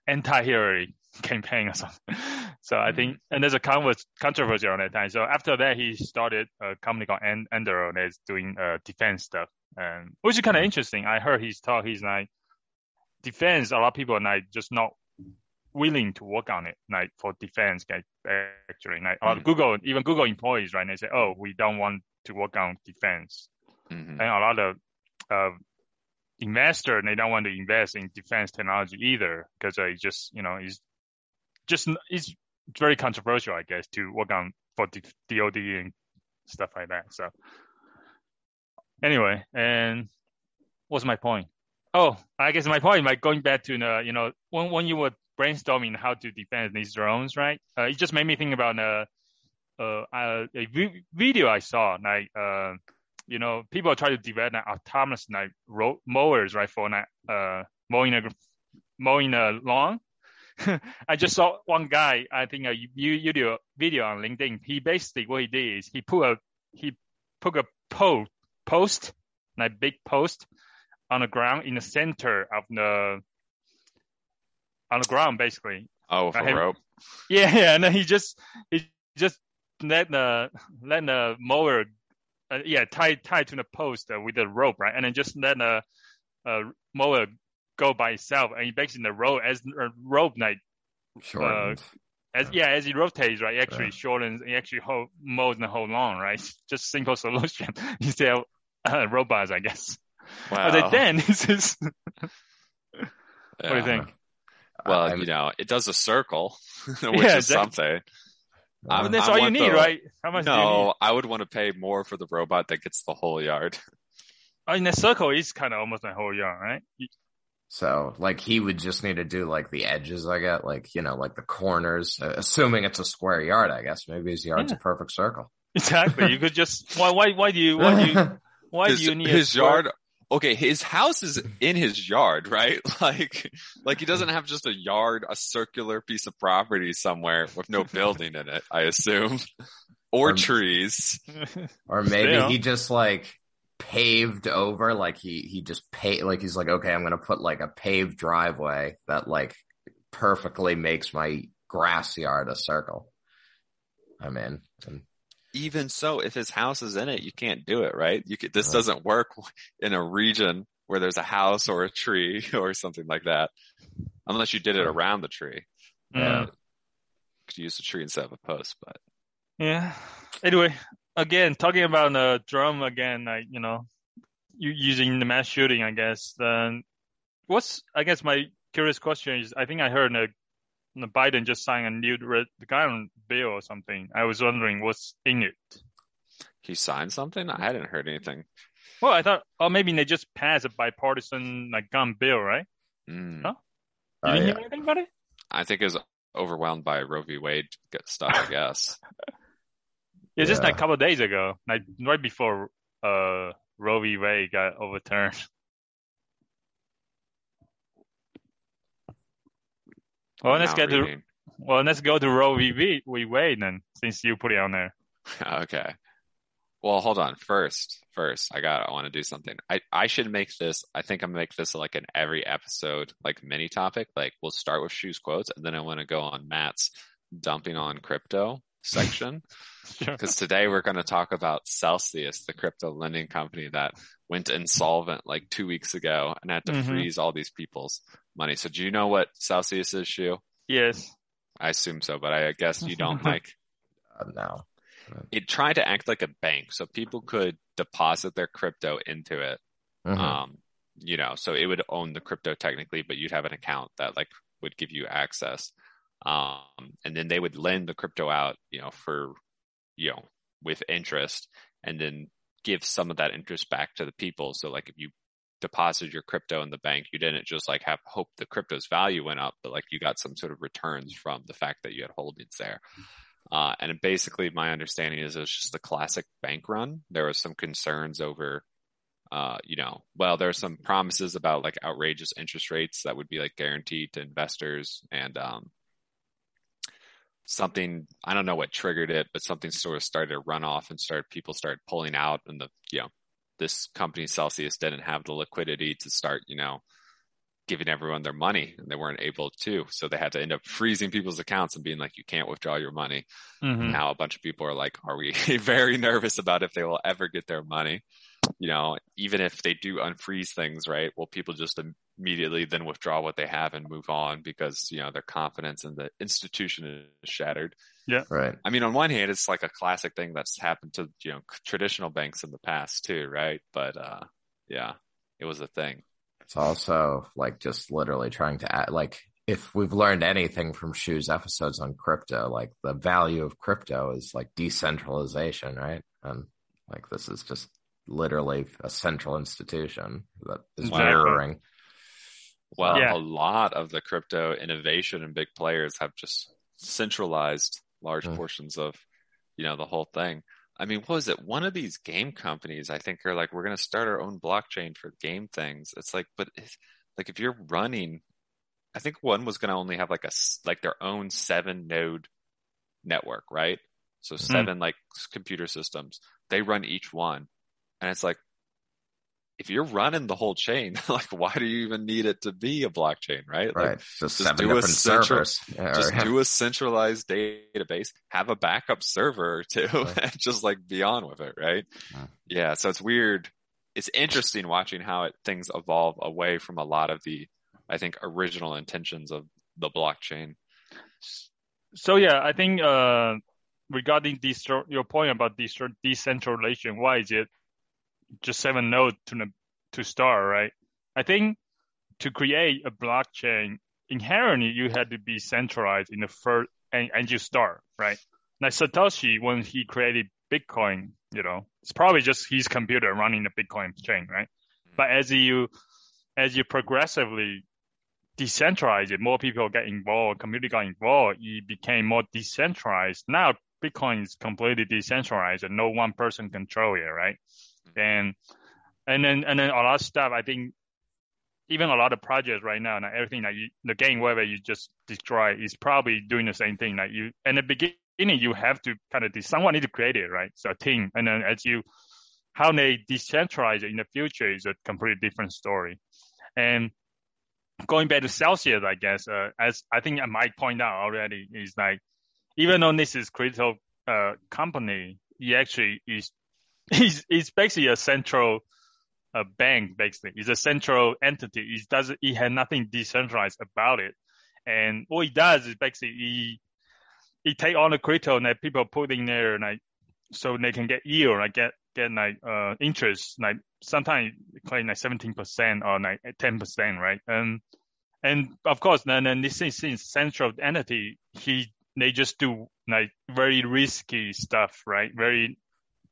S4: anti-Hillary campaign or something. So I think, and there's a con- controversy on that time. So after that, he started a company called An- Anduril that's doing uh, defense stuff, and which is kind of interesting. I heard he's talk. He's like defense. A lot of people are like just not willing to work on it, like for defense. Like, actually, like a lot of
S3: Mhm.
S4: Google, even Google employees, right? They say, "Oh, we don't want to work on defense,"
S3: hmm
S4: and a lot of uh, investor they don't want to invest in defense technology either because uh, it's just you know it's just it's very controversial, I guess, to work on for D- DoD and stuff like that. So anyway, and what's my point? Oh, I guess my point, like going back to the, you know, when when you were brainstorming how to defend these drones, right? Uh, it just made me think about uh, uh, uh, a video I saw, like, uh, you know, people try to develop like, autonomous like ro- mowers, right, for like, uh, mowing a mowing a lawn. I just saw one guy, I think a video video on LinkedIn. He basically what he did is he put a he put a pole post, like big post, on the ground in the center of the on the ground basically.
S3: Oh, a rope.
S4: Yeah, yeah, and then he just he just let the let the mower, uh, yeah, tie tied to the post uh, with the rope, right, and then just let the uh, mower go by itself, and he basically the rope as uh, rope like
S1: shortened.
S4: as yeah as it rotates, right, actually
S1: Yeah.
S4: shortens, it actually hold, mows the whole lawn, right? Just simple solution instead of uh, robots, I guess.
S3: Wow.
S4: But then this is
S3: Yeah.
S4: what do you think?
S3: Well,
S1: I'm-
S3: you know, it does a circle, which
S4: Yeah,
S3: is
S4: exactly.
S3: something. I'm-
S4: But that's
S3: I
S4: all you need,
S3: the-
S4: right? How much do you need?
S3: No, I would want to pay more for the robot that gets the whole yard.
S4: Oh, in a circle, it's kind of almost a whole yard, right?
S1: So like he would just need to do like the edges, I get like, you know, like the corners, uh, assuming it's a square yard, I guess. Maybe his yard's
S4: Yeah.
S1: a perfect circle.
S4: Exactly. You could just why why why do you why do you why
S3: his,
S4: do you need a
S3: his
S4: square-
S3: yard okay his house is in his yard right like like he doesn't have just a yard a circular piece of property somewhere with no building in it i assume or
S1: Um,
S3: trees
S1: Or maybe
S4: Still.
S1: he just like paved over, like he, he just pay, like he's like, okay, I'm going to put like a paved driveway that like perfectly makes my grass yard a circle. I'm in. And
S3: even so if his house is in it you can't do it right you could, this doesn't work in a region where there's a house or a tree or something like that unless you did it around the tree
S1: Yeah.
S4: Mm,
S3: could use a tree instead of a post but
S4: yeah. Anyway, again, talking about the drum again, like you know, you using the mass shooting, I guess. Then what's I guess my curious question is, I think I heard that the Biden just signed a new red gun bill or something. I was wondering what's in it.
S3: he signed something i hadn't heard anything
S4: Well, I thought, oh, maybe they just passed a bipartisan like gun bill, right?
S3: Mm.
S4: Huh?
S1: Oh,
S4: You didn't
S1: yeah.
S4: hear anything about it?
S3: I think it was overwhelmed by Roe v. Wade stuff, I guess.
S4: It's just like a couple of days ago, like right before uh Roe v. Wade got overturned. Well, let's get to well, let's go to Roe v. We. Wade then, since you put it on there.
S3: okay. Well, hold on. First, first, I got. I want to do something. I I should make this. I think I'm gonna make this like an every episode, like mini topic. Like we'll start with Shu's quotes, and then I want to go on Matt's dumping on crypto section.
S4: Sure.
S3: because today we're going to talk about Celsius, the crypto lending company that went insolvent like two weeks ago and had to
S4: Mhm.
S3: freeze all these people's money. So do you know what Celsius is, Shu?
S4: Yes.
S3: I assume so, but I guess you don't like
S1: uh, no.
S3: it tried to act like a bank so people could deposit their crypto into it.
S1: Mhm.
S3: Um, you know, so it would own the crypto technically, but you'd have an account that like would give you access. Um, and then they would lend the crypto out, you know, for, you know, with interest and then give some of that interest back to the people. So like if you deposited your crypto in the bank, you didn't just like have hope the crypto's value went up, but like you got some sort of returns from the fact that you had holdings there. Uh, and basically my understanding is it was just the classic bank run. There was some concerns over, uh, you know, well, there are some promises about like outrageous interest rates that would be like guaranteed to investors and, um, something, I don't know what triggered it, but something sort of started to run off and started, people started pulling out and the, you know, this company Celsius didn't have the liquidity to start, you know, giving everyone their money and they weren't able to. So they had to end up freezing people's accounts and being like, you can't withdraw your money.
S4: hmm
S3: Now a bunch of people are like, are we very nervous about if they will ever get their money? You know, even if they do unfreeze things, right? Will people just immediately then withdraw what they have and move on because, you know, their confidence in the institution is shattered?
S1: Right.
S3: I mean, on one hand, it's like a classic thing that's happened to, you know, traditional banks in the past too, right? But, uh, yeah, it was a thing.
S1: It's also like just literally trying to add, like, if we've learned anything from Shu's episodes on crypto, like the value of crypto is like decentralization, right? And like this is just literally a central institution that is
S4: Exactly.
S1: mirroring.
S3: Well,
S4: Yeah.
S3: a lot of the crypto innovation and big players have just centralized large
S1: Mm.
S3: portions of, you know, the whole thing. I mean, what was it? One of these game companies, I think, are like, we're going to start our own blockchain for game things. It's like, but if, like if you're running, I think one was going to only have like a like their own seven node network, right? So seven like computer systems. They run each one, and it's like if you're running the whole chain, like why do you even need it to be a blockchain, right? Like,
S1: Right. Just
S3: just do a central-
S1: Yeah,
S3: just
S1: or-
S3: do a centralized database, have a backup server or two,
S1: Right.
S3: and just like be on with it, right?
S1: Yeah.
S3: Yeah. So it's weird. It's interesting watching how it, things evolve away from a lot of the, I think, original intentions of the blockchain.
S4: So yeah, I think uh, regarding this, your point about this decentralization, why is it just seven nodes to to start, right? I think to create a blockchain, inherently you had to be centralized in the first and, and you start, right? Like Satoshi, when he created Bitcoin, you know, it's probably just his computer running the Bitcoin chain, right? Mm-hmm. But as you as you progressively decentralize it, more people get involved, community got involved, it became more decentralized. Now Bitcoin is completely decentralized and no one person control it, right? And and then and then a lot of stuff I think even a lot of projects right now and everything that you the game whether you just destroy is probably doing the same thing. Like you in the beginning you have to kind of someone need to create it, right? So a team. And then as you how they decentralize it in the future is a completely different story. And going back to Celsius, I guess, uh, as I think I might point out already, is like even though this is crypto uh, company, it actually is is is basically a central uh, bank. Basically, it's a central entity. It does it has nothing decentralized about it, and what it does is basically it, it take all the crypto that people put in there, like so they can get yield, like get get like uh interest, like sometimes claim like seventeen percent or like ten percent, right? And and of course, then, then this is central entity. He they just do like very risky stuff, right? Very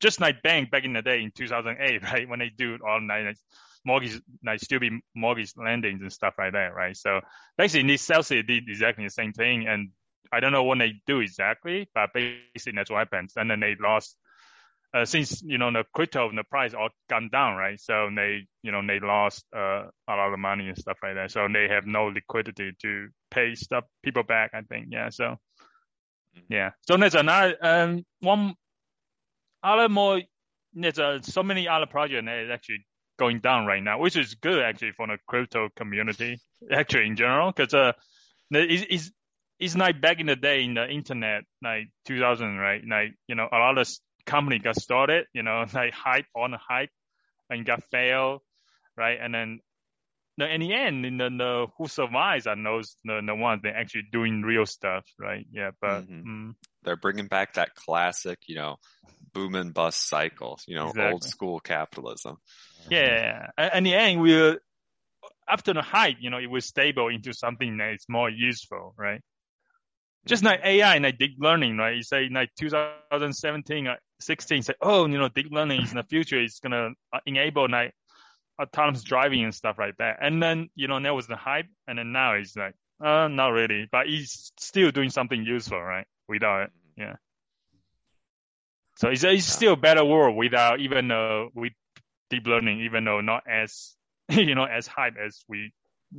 S4: just like bank back in the day in 2008, right? When they do all like mortgage, like still be mortgage lendings and stuff like that, right? So basically, this Celsius did exactly the same thing, and I don't know what they do exactly, but basically that's what happens. And then they lost uh, since you know the crypto and the price all gone down, right? So they you know they lost uh, a lot of money and stuff like that. So they have no liquidity to pay stuff people back. I think yeah. So mm-hmm. yeah. So there's another um one other more there's uh, so many other projects that is actually going down right now, which is good actually for the crypto community actually in general because uh it's, it's it's like back in the day in the internet like 2000 right like you know a lot of company got started, you know, like hype on hype and got failed, right? And then in the end, in the, the who survives are those the, the ones that actually doing real stuff, right? Yeah, but mm-hmm. mm,
S3: they're bringing back that classic, you know, boom and bust cycle, you know, exactly. old school capitalism.
S4: Yeah, in the end, we after the hype, you know, it was stable into something that is more useful, right? Just like AI and like deep learning, right? You say like 2017, 16 say, oh, you know, deep learning is in the future It's gonna uh, enable like autonomous driving and stuff like that. And then you know that was the hype, and then now it's like, uh, not really, but he's still doing something useful, right? Without it, yeah. So it's, it's still a better world without even uh with deep learning, even though not as you know as hype as we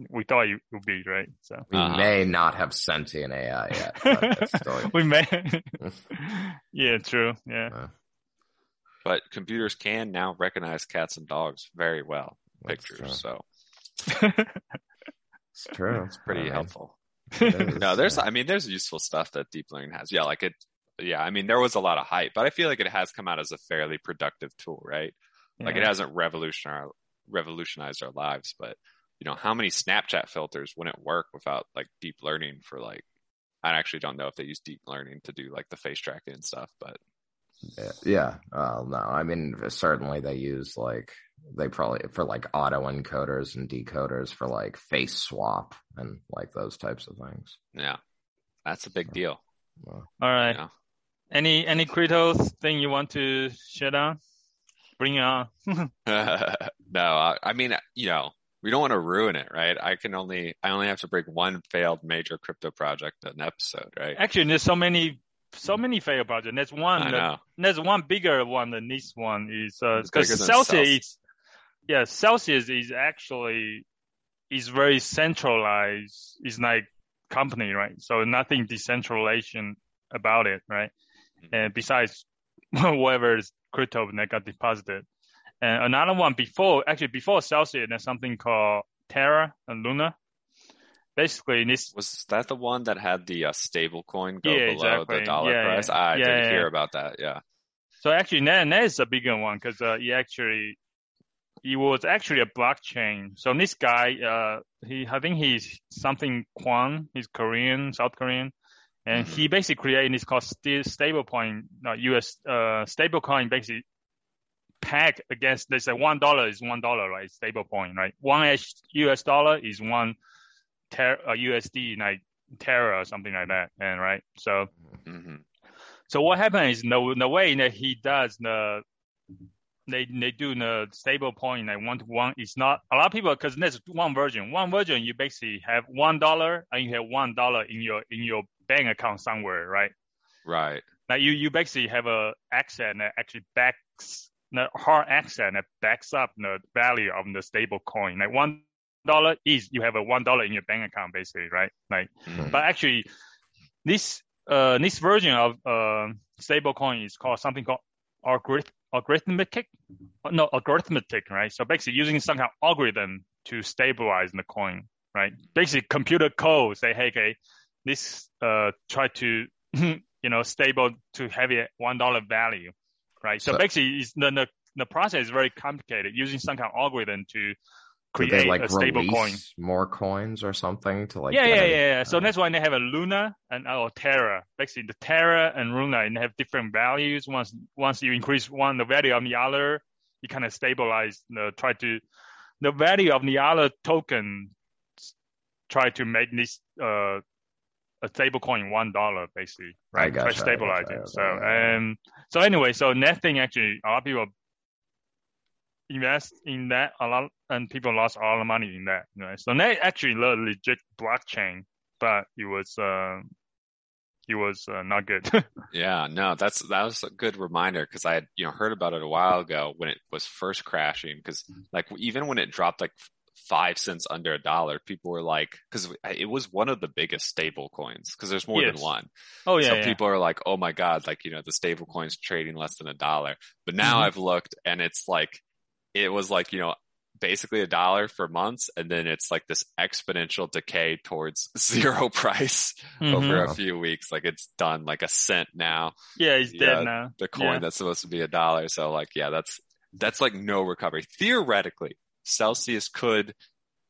S4: we thought it would be, right? So
S1: we uh-huh. may not have sentient AI yet.
S4: Still... we may. yeah, true. Yeah. Uh,
S3: but computers can now recognize cats and dogs very well. Pictures, true. so
S1: it's true.
S3: It's pretty I mean, helpful. No, there's. I mean, there's useful stuff that deep learning has. Yeah, like it. Yeah, I mean, there was a lot of hype, but I feel like it has come out as a fairly productive tool, right? Yeah. Like it hasn't revolutionized revolutionized our lives, but you know, how many Snapchat filters wouldn't work without like deep learning for like, I actually don't know if they use deep learning to do like the face tracking and stuff, but.
S1: Yeah. yeah. Uh, no, I mean, certainly they use like, they probably for like auto encoders and decoders for like face swap and like those types of things.
S3: Yeah. That's a big deal.
S4: All right. Yeah. Any, any crypto thing you want to share down? Bring it on.
S3: no, I, I mean, you know, we don't want to ruin it, right? I can only I only have to break one failed major crypto project an episode, right?
S4: Actually, there's so many so many failed projects. There's one that, there's one bigger one than this one is because uh, Celsius is yeah Celsius is actually is very centralized. It's like company, right? So nothing decentralization about it, right? Mm-hmm. And besides whatever is crypto that got deposited. And another one before, actually before Celsius, there's something called Terra and Luna. Basically, this
S3: was that the one that had the uh, stable coin go yeah, below exactly. the dollar yeah, price. Yeah. I didn't hear about that. Yeah.
S4: So actually, that, that is a bigger one because uh, he actually he was actually a blockchain. So this guy, uh, he I think he's something Kwon. He's Korean, South Korean, and mm-hmm. he basically created this called stablecoin, uh, US uh, stablecoin, basically peg against let's say one dollar is one dollar, right? Stable point, right? One US dollar is one ter- uh, USD like Terra or something like that, and right. So, mm-hmm. so what happens is the the way that he does the they they do the stable point like one to one. It's not a lot of people because there's one version. One version you basically have one dollar and you have one dollar in your in your bank account somewhere, right?
S3: Right.
S4: Now you you basically have a asset that actually backs the hard asset that backs up the value of the stable coin. Like one dollar is you have a one dollar in your bank account basically, right? Like,
S3: Mhm.
S4: but actually this uh this version of uh stable coin is called something called algorithm algorithmic no algorithmic right? So basically using some kind of algorithm to stabilize the coin right? Basically computer code say hey okay this uh try to you know stable to have a one dollar value right? So,
S1: So-
S4: basically it's, the, the the process is very complicated using some kind of algorithm to create
S1: they like
S4: a stable coin
S1: more coins or something to like?
S4: yeah, yeah, yeah. So
S1: uh,
S4: that's why they have a Luna and or Terra. Basically, the Terra and Luna and they have different values. Once once you increase one the value of the other, you kind of stabilize the try to the value of the other token. Try to make this uh a stable coin one dollar basically,
S1: I
S4: right? Try
S1: gotcha,
S4: to
S1: I
S4: stabilize it. So um so anyway, so that thing actually a lot of people invest in that a lot and people lost all the money in that. Know? So that actually a legit blockchain, but it was uh, it was uh, not good.
S3: Yeah, no, that's that was a good reminder because I had you know heard about it a while ago when it was first crashing because like even when it dropped like five cents under a dollar, people were like because it was one of the biggest stable coins because there's more
S4: Yes.
S3: than one.
S4: oh yeah,
S3: so
S4: yeah.
S3: people are like, oh my god, like you know the stable coins trading less than a dollar. But now
S4: Mhm.
S3: I've looked and it's like it was like you know basically a dollar for months and then it's like this exponential decay towards zero price
S4: Mhm.
S3: over a
S1: Mhm.
S3: few weeks like it's done like a cent now
S4: yeah, it's
S3: Yeah,
S4: dead now.
S3: the coin
S4: Yeah.
S3: that's supposed to be a dollar. So like, yeah, that's that's like no recovery. Theoretically, Celsius could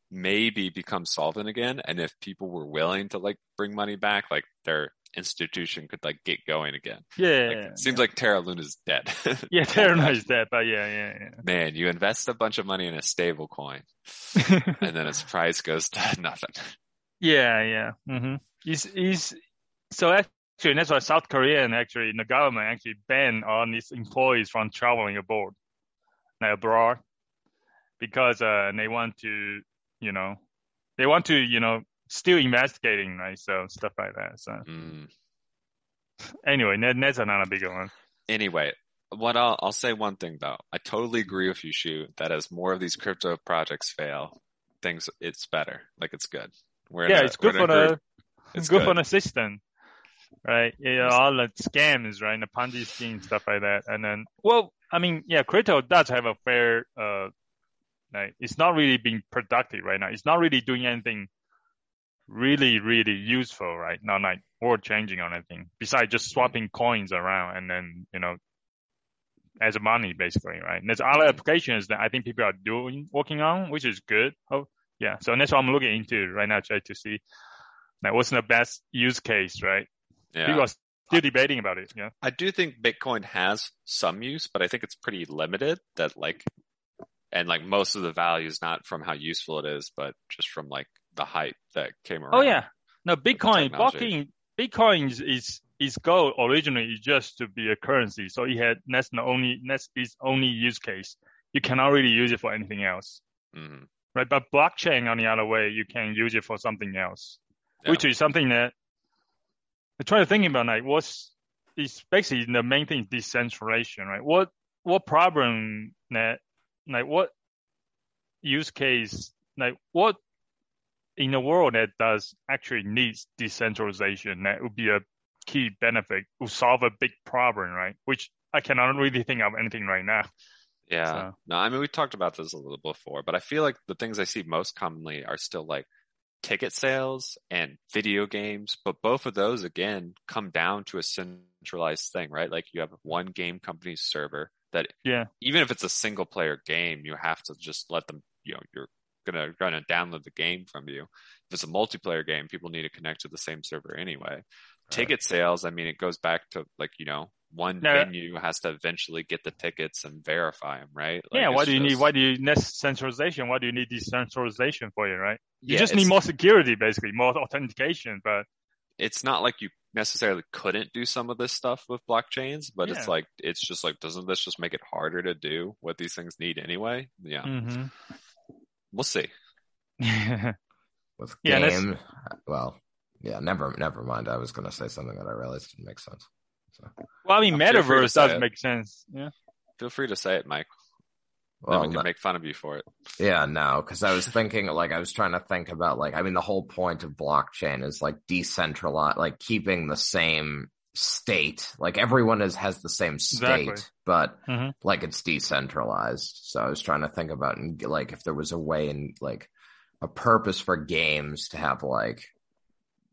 S3: maybe become solvent again, and if people were willing to like bring money back, like their institution could like get going again.
S4: Yeah,
S3: Like,
S4: yeah,
S3: it seems like Terra Luna's dead.
S4: yeah. Terra Luna is dead, but yeah, yeah,
S3: Man, you invest a bunch of money in a stable coin, and then its price goes to nothing.
S4: Yeah, yeah. Mm-hmm. Is is so actually that's why South Korea and actually the government actually banned all these employees from traveling abroad, like abroad, because uh they want to, you know, they want to, you know, still investigating, right? So stuff like that. So
S3: Mm.
S4: anyway, that, that's another bigger one.
S3: Anyway, what I'll I'll say one thing though. I totally agree with you, Shu, that as more of these crypto projects fail, things it's better. Like it's good. We're
S4: Yeah,
S3: a-
S4: it's good for the it's good,
S3: good.
S4: for the system, right? Yeah, all the scams, right? The Ponzi scheme stuff like that. And then, well, I mean, yeah, crypto does have a fair, uh, like it's not really being productive right now. It's not really doing anything really, really useful, right? Not like world changing or anything besides just swapping coins around and then, you know, as money basically, right? And there's other applications that I think people are doing, working on, which is good. Oh, yeah. So that's what I'm looking into right now, try to see like what's the best use case, right?
S3: Yeah.
S4: People are still debating about it. Yeah.
S3: I do think Bitcoin has some use, but I think it's pretty limited that like and like most of the value is not from how useful it is, but just from like the hype that came around.
S4: Oh yeah. No, Bitcoin blocking Bitcoin is, is its goal originally is just to be a currency. So it had that's the only that's its only use case. You cannot really use it for anything else.
S3: Mhm.
S4: Right. But blockchain on the other way, you can use it for something else.
S3: Yeah.
S4: Which is something that I try to think about like what's is basically the main thing is decentralization, right? What what problem that like what use case like what in a world that does actually needs decentralization that would be a key benefit would solve a big problem, right? Which I cannot really think of anything right now.
S3: Yeah.
S4: So-
S3: No, I mean we talked about this a little before, but I feel like the things I see most commonly are still like ticket sales and video games, but both of those again come down to a centralized thing, right? Like you have one game company's server that
S4: Yeah.
S3: even if it's a single player game, you have to just let them, you know, you're gonna gonna download the game from you. If it's a multiplayer game, people need to connect to the same server anyway. Ticket sales, I mean, it goes back to like, you know, one
S4: No.
S3: venue has to eventually get the tickets and verify them, right? Like,
S4: yeah, why do you need why do you need centralization? Why do you need decentralization for it, right? You
S3: Yeah,
S4: just need more security basically, more authentication, but
S3: it's not like you necessarily couldn't do some of this stuff with blockchains, but it's like it's just like doesn't this just make it harder to do what these things need anyway? Yeah,
S4: hmm
S3: we'll see.
S1: With
S4: Yeah, that's-
S1: game, well, yeah, never, never mind. I was going to say something that I realized didn't make sense. So,
S4: well, I mean,
S3: Feel free to
S4: metaverse does
S3: it.
S4: make sense. Yeah.
S3: Feel free to say it, Mike. Then we can
S1: no-
S3: make fun of you for it.
S1: yeah, no, because I was thinking, like, I was trying to think about, like, I mean, the whole point of blockchain is like decentralized, like keeping the same state. Like everyone is has the same state,
S4: Exactly.
S1: but
S4: Mhm.
S1: like it's decentralized. So I was trying to think about and like if there was a way in like a purpose for games to have like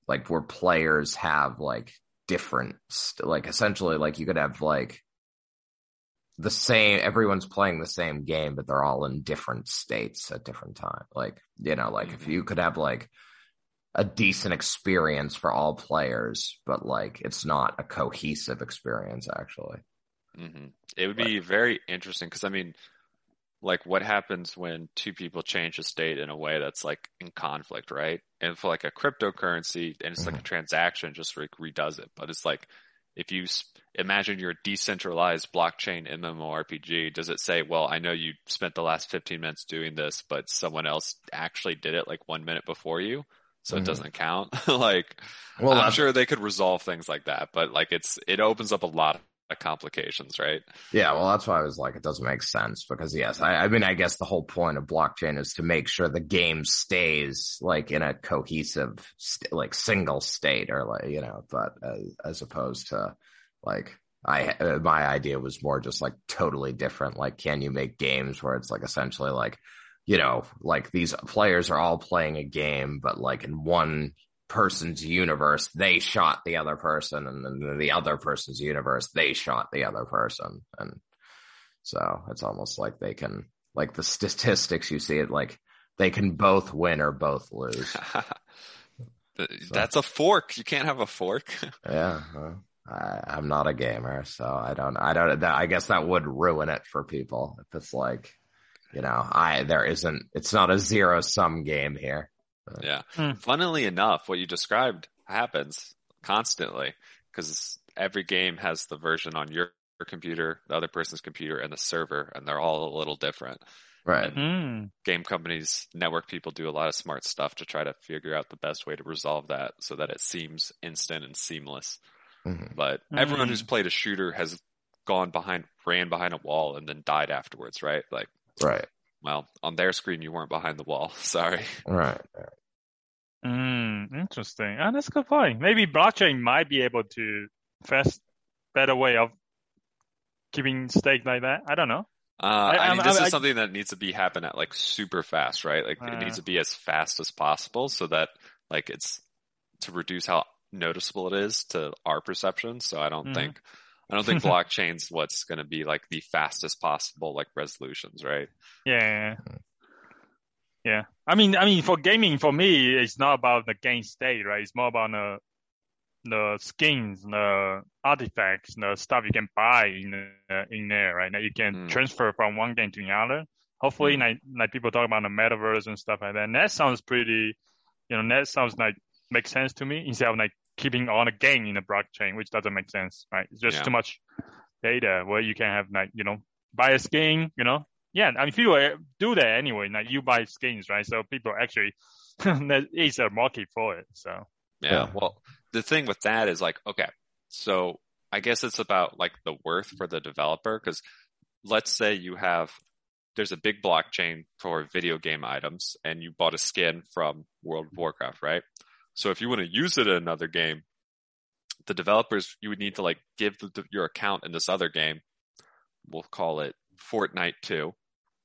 S1: like where players have like different st- like essentially like you could have like the same everyone's playing the same game but they're all in different states at different time like you know like if you could have like a decent experience for all players but like it's not a cohesive experience actually
S3: hmm It would be very interesting because I mean, like, what happens when two people change a state in a way that's like in conflict, right? And for like a cryptocurrency, and it's like a transaction, just like redoes it. But it's like if you imagine your decentralized blockchain MMORPG, does it say, well, I know you spent the last 15 minutes doing this, but someone else actually did it like one minute before you? So
S1: Mhm.
S3: it doesn't count. like,
S1: well
S3: I'm
S1: that's-
S3: sure they could resolve things like that, but like it's, it opens up a lot of complications, right?
S1: Yeah, well, that's why I was like, it doesn't make sense because yes, I, I mean, I guess the whole point of blockchain is to make sure the game stays like in a cohesive, st- like single state or like, you know, but uh, as opposed to like, I, uh, my idea was more just like totally different. Like, can you make games where it's like essentially like, you know, like these players are all playing a game, but like in one person's universe, they shot the other person, and then the other person's universe, they shot the other person. And so it's almost like they can, like the statistics you see it, like they can both win or both lose.
S3: Th- That's a fork. You can't have a fork.
S1: yeah. well, I, I'm not a gamer, so I don't, I don't, that, I guess that would ruin it for people if it's like, you know, I, there isn't, it's not a zero sum game here.
S3: yeah.
S4: Hmm.
S3: Funnily enough, what you described happens constantly because every game has the version on your computer, the other person's computer, and the server, and they're all a little different.
S1: Right.
S4: Mm.
S3: Game companies, network people do a lot of smart stuff to try to figure out the best way to resolve that so that it seems instant and seamless.
S1: Mhm.
S3: But everyone
S4: Mm.
S3: who's played a shooter has gone behind, ran behind a wall, and then died afterwards, right? Like,
S1: Right.
S3: well, on their screen, you weren't behind the wall. Sorry.
S1: Right.
S4: Mm, interesting. Ah, that's a good point. Maybe blockchain might be able to fast better way of keeping stake like that. I don't know.
S3: Uh, I,
S4: I'm-
S3: mean, this
S4: I'm-
S3: is
S4: I-
S3: something that needs to be happen at like super fast, right? Like it
S4: Uh.
S3: needs to be as fast as possible so that like it's to reduce how noticeable it is to our perception. So I don't
S4: Mhm.
S3: think, I don't think blockchain's what's going to be like the fastest possible like resolutions, right?
S4: Yeah. Yeah. I mean, I mean, for gaming, for me, it's not about the game state, right? It's more about the the skins, the artifacts, the stuff you can buy in uh, in there, right? That you can
S3: Mm.
S4: transfer from one game to the other. Hopefully,
S3: Mm.
S4: like like people talk about the metaverse and stuff like that. And that sounds pretty, you know, that sounds like makes sense to me instead of like keeping on a game in the blockchain, which doesn't make sense, right? It's just
S3: Yeah.
S4: too much data where you can have like you know buy a skin, you know, yeah, I mean, people uh, do that anyway. Like you buy skins, right? So people actually, there is a market for it. So
S3: Yeah.
S1: Yeah.
S3: Well, the thing with that is like, okay, so I guess it's about like the worth for the developer because let's say you have there's a big blockchain for video game items and you bought a skin from World of Warcraft, right? So if you want to use it in another game, the developers you would need to like give the, your account in this other game. We'll call it Fortnite 2.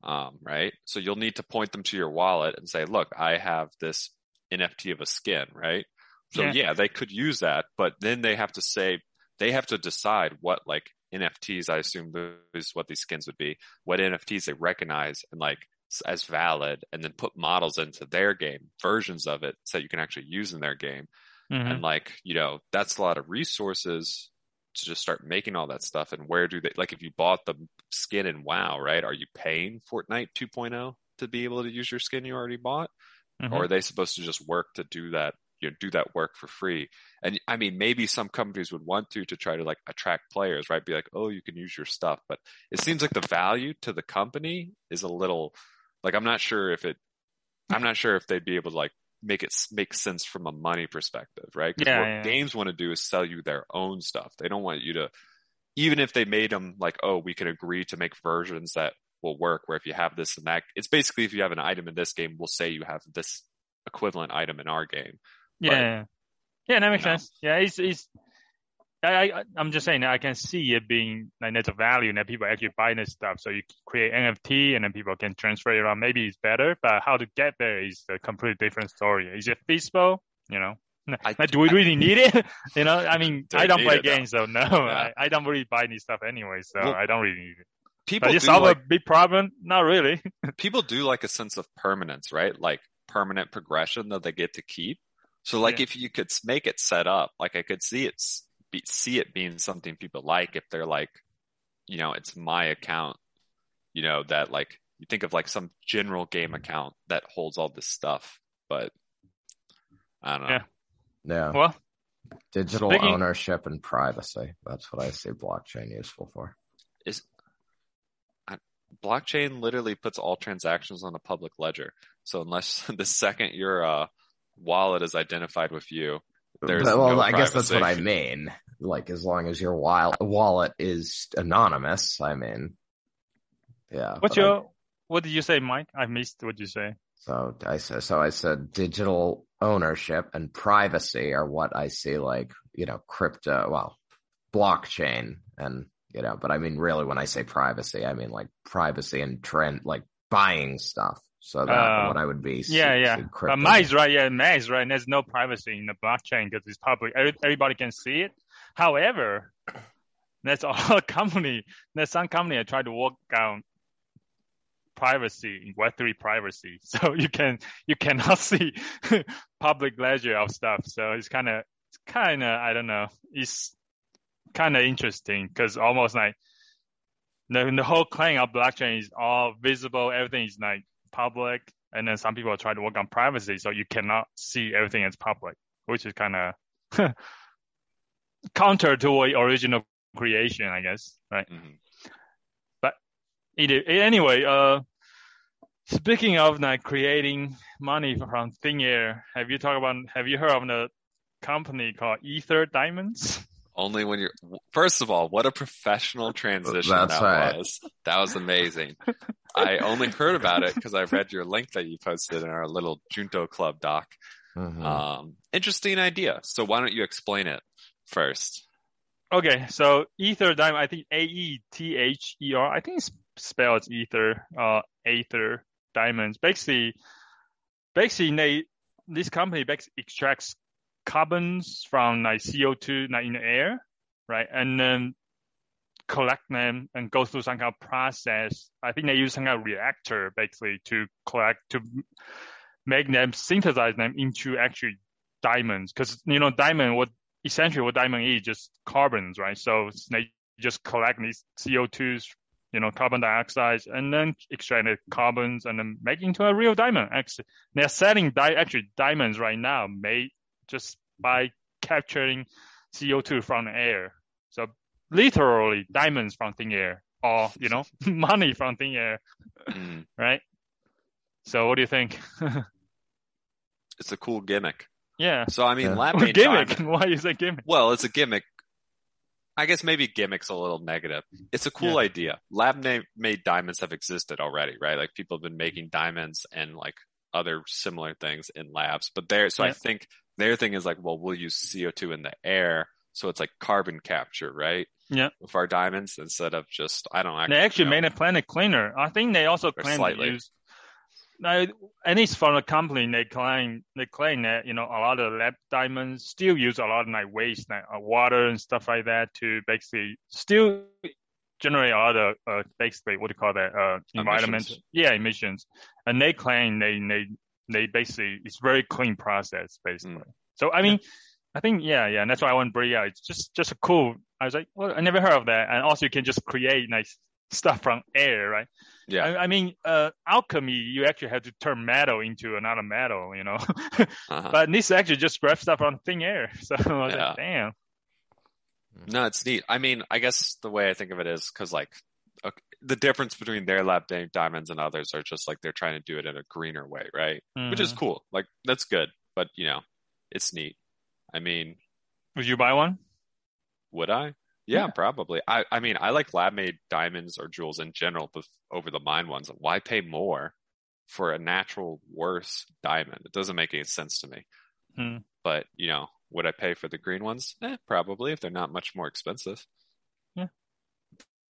S3: Um, right? So you'll need to point them to your wallet and say, look, I have this NFT of a skin, right? So
S4: Yeah.
S3: yeah. they could use that, but then they have to say, they have to decide what like NFTs, I assume is what these skins would be, what NFTs they recognize and like as valid and then put models into their game, versions of it so you can actually use in their game.
S4: mhm.
S3: And like, you know, that's a lot of resources to just start making all that stuff. And where do they, like, if you bought the skin in WoW, right? Are you paying Fortnite 2.0 to be able to use your skin you already bought?
S4: Mhm.
S3: Or are they supposed to just work to do that you know, do that work for free. And I mean, maybe some companies would want to to try to like attract players, right? Be like, oh, you can use your stuff, but it seems like the value to the company is a little like I'm not sure if it. I'm not sure if they'd be able to like make it make sense from a money perspective, right? Because
S4: Yeah,
S3: what
S4: yeah.
S3: games want to do is sell you their own stuff. They don't want you to, even if they made them like, oh, we can agree to make versions that will work. Where if you have this and that, it's basically if you have an item in this game, we'll say you have this equivalent item in our game.
S4: Yeah, yeah, that makes
S3: you know.
S4: sense. Yeah, he's, it's. I, I I'm just saying that I can see it being like there's a value and that people actually buy this stuff. So you create NFT and then people can transfer it around. Maybe it's better, but how to get there is a completely different story. Is it feasible? You know,
S3: I-
S4: like, do we really need it? you know, I mean,
S3: Do
S4: I don't play
S3: it, though?
S4: games, so no, I, I don't really buy any stuff anyway, so
S3: Well,
S4: I don't really need it.
S3: People
S4: But solve
S3: like,
S4: a big problem? Not really.
S3: people do like a sense of permanence, right? Like permanent progression that they get to keep. So like
S4: Yeah.
S3: if you could make it set up, like I could see it s- be, see it being something people like if they're like, you know, it's my account, you know, that like you think of like some general game account that holds all this stuff, but I don't know.
S4: Yeah.
S1: Yeah.
S4: well,
S1: Digital
S4: Speaking-
S1: ownership and privacy. That's what I see blockchain useful for.
S3: Is I, blockchain literally puts all transactions on a public ledger. So unless the second your uh, wallet is identified with you, There's
S1: But- well,
S3: no
S1: I guess that's what I mean. Like, as long as your wallet is anonymous, I mean, yeah.
S4: what's
S1: but I-
S4: your, what did you say, Mike? I missed what you say.
S1: so I said, so I said digital ownership and privacy are what I see like, you know, crypto, well, blockchain and, you know, but I mean, really when I say privacy, I mean like privacy and trend, like buying stuff. So that
S4: Uh,
S1: what I would be.
S4: Yeah, yeah. But
S1: crypto.
S4: Mike's right. Yeah, Mike's right. There's no privacy in the blockchain because it's public. Every- Everybody can see it. However, there's a company. There's some company that try to work out privacy, in Web3 privacy. So you can you cannot see public ledger of stuff. So it's kind of it's kind of I don't know. It's kind of interesting because almost like the the whole claim of blockchain is all visible. Everything is like public, and then some people try to work on privacy, so you cannot see everything as public, which is kind of counter to original creation, I guess, right?
S3: Mhm.
S4: Either, anyway, uh, speaking of like creating money from thin air, have you talked about? Have you heard of the company called Aether Diamonds?
S3: Only when you're, first of all, what a professional transition
S1: That's
S3: that
S1: right.
S3: was. That was amazing. I only heard about it because I read your link that you posted in our little Junto Club doc.
S1: Mhm.
S3: Um, interesting idea. So why don't you explain it first?
S4: Okay, so Aether Diamond, I think A E T H E R, I think it's spelled Ether, uh, Aether Diamonds. Basically, basically they, this company basically extracts carbons from like CO2 like in the air, right? And then collect them and go through some kind of process. I think they use some kind of reactor basically to collect, to make them, synthesize them into actually diamonds. Cause, you know, diamond, what essentially what diamond is just carbons, right? So they just collect these CO2s, you know, carbon dioxide, and then extract the carbons and then make into a real diamond. Actually, they're selling di- actually diamonds right now made just by capturing CO2 from the air. So literally diamonds from thin air or, you know, money from thin air,
S3: Mm,
S4: right? So what do you think?
S3: it's a cool gimmick.
S4: yeah.
S3: So I mean,
S1: Yeah.
S3: lab made
S4: gimmick.
S3: diamond-
S4: Why is it gimmick?
S3: Well, it's a gimmick. I guess maybe gimmick's a little negative. It's a cool
S4: Yeah.
S3: idea. Lab made diamonds have existed already, right? Like people have been making diamonds and like other similar things in labs. But there, so I think their thing is like, well, we'll use CO2 in the air. So it's like carbon capture, right?
S4: Yeah.
S3: With our diamonds instead of just, I don't actually
S4: They actually
S3: know.
S4: made a planet cleaner. I think they also claim
S3: slightly.
S4: to use. Now, at least from the company, they claim they claim that you know a lot of lab diamonds still use a lot of like waste, like uh, water and stuff like that, to basically still generate a lot of uh, basically what do you call that uh, environmental
S3: Emissions.
S4: yeah emissions. And they claim they they they basically it's very clean process basically.
S3: Mm.
S4: So I mean, I think yeah yeah, and that's why I want to bring it out. It's just just a cool. I was like, well, I never heard of that, and also you can just create nice stuff from air, right?
S3: Yeah.
S4: I, I mean, uh, alchemy, you actually have to turn metal into another metal, you know.
S3: Uh-huh.
S4: but this actually just grabs stuff from thin air. So I was
S3: Yeah.
S4: like, damn.
S3: No, it's neat. I mean, I guess the way I think of it is because like the difference between their lab di- diamonds and others are just like they're trying to do it in a greener way, right? Which is
S4: Mhm.
S3: cool. Like that's good, but you know, it's neat. I mean,
S4: Would you buy one?
S3: would I? Yeah,
S4: Yeah.
S3: probably. I I mean, I like lab made diamonds or jewels in general bef- over the mine ones. Why pay more for a natural worse diamond? It doesn't make any sense to me.
S4: Hmm.
S3: But you know, would I pay for the green ones? Eh, probably if they're not much more expensive.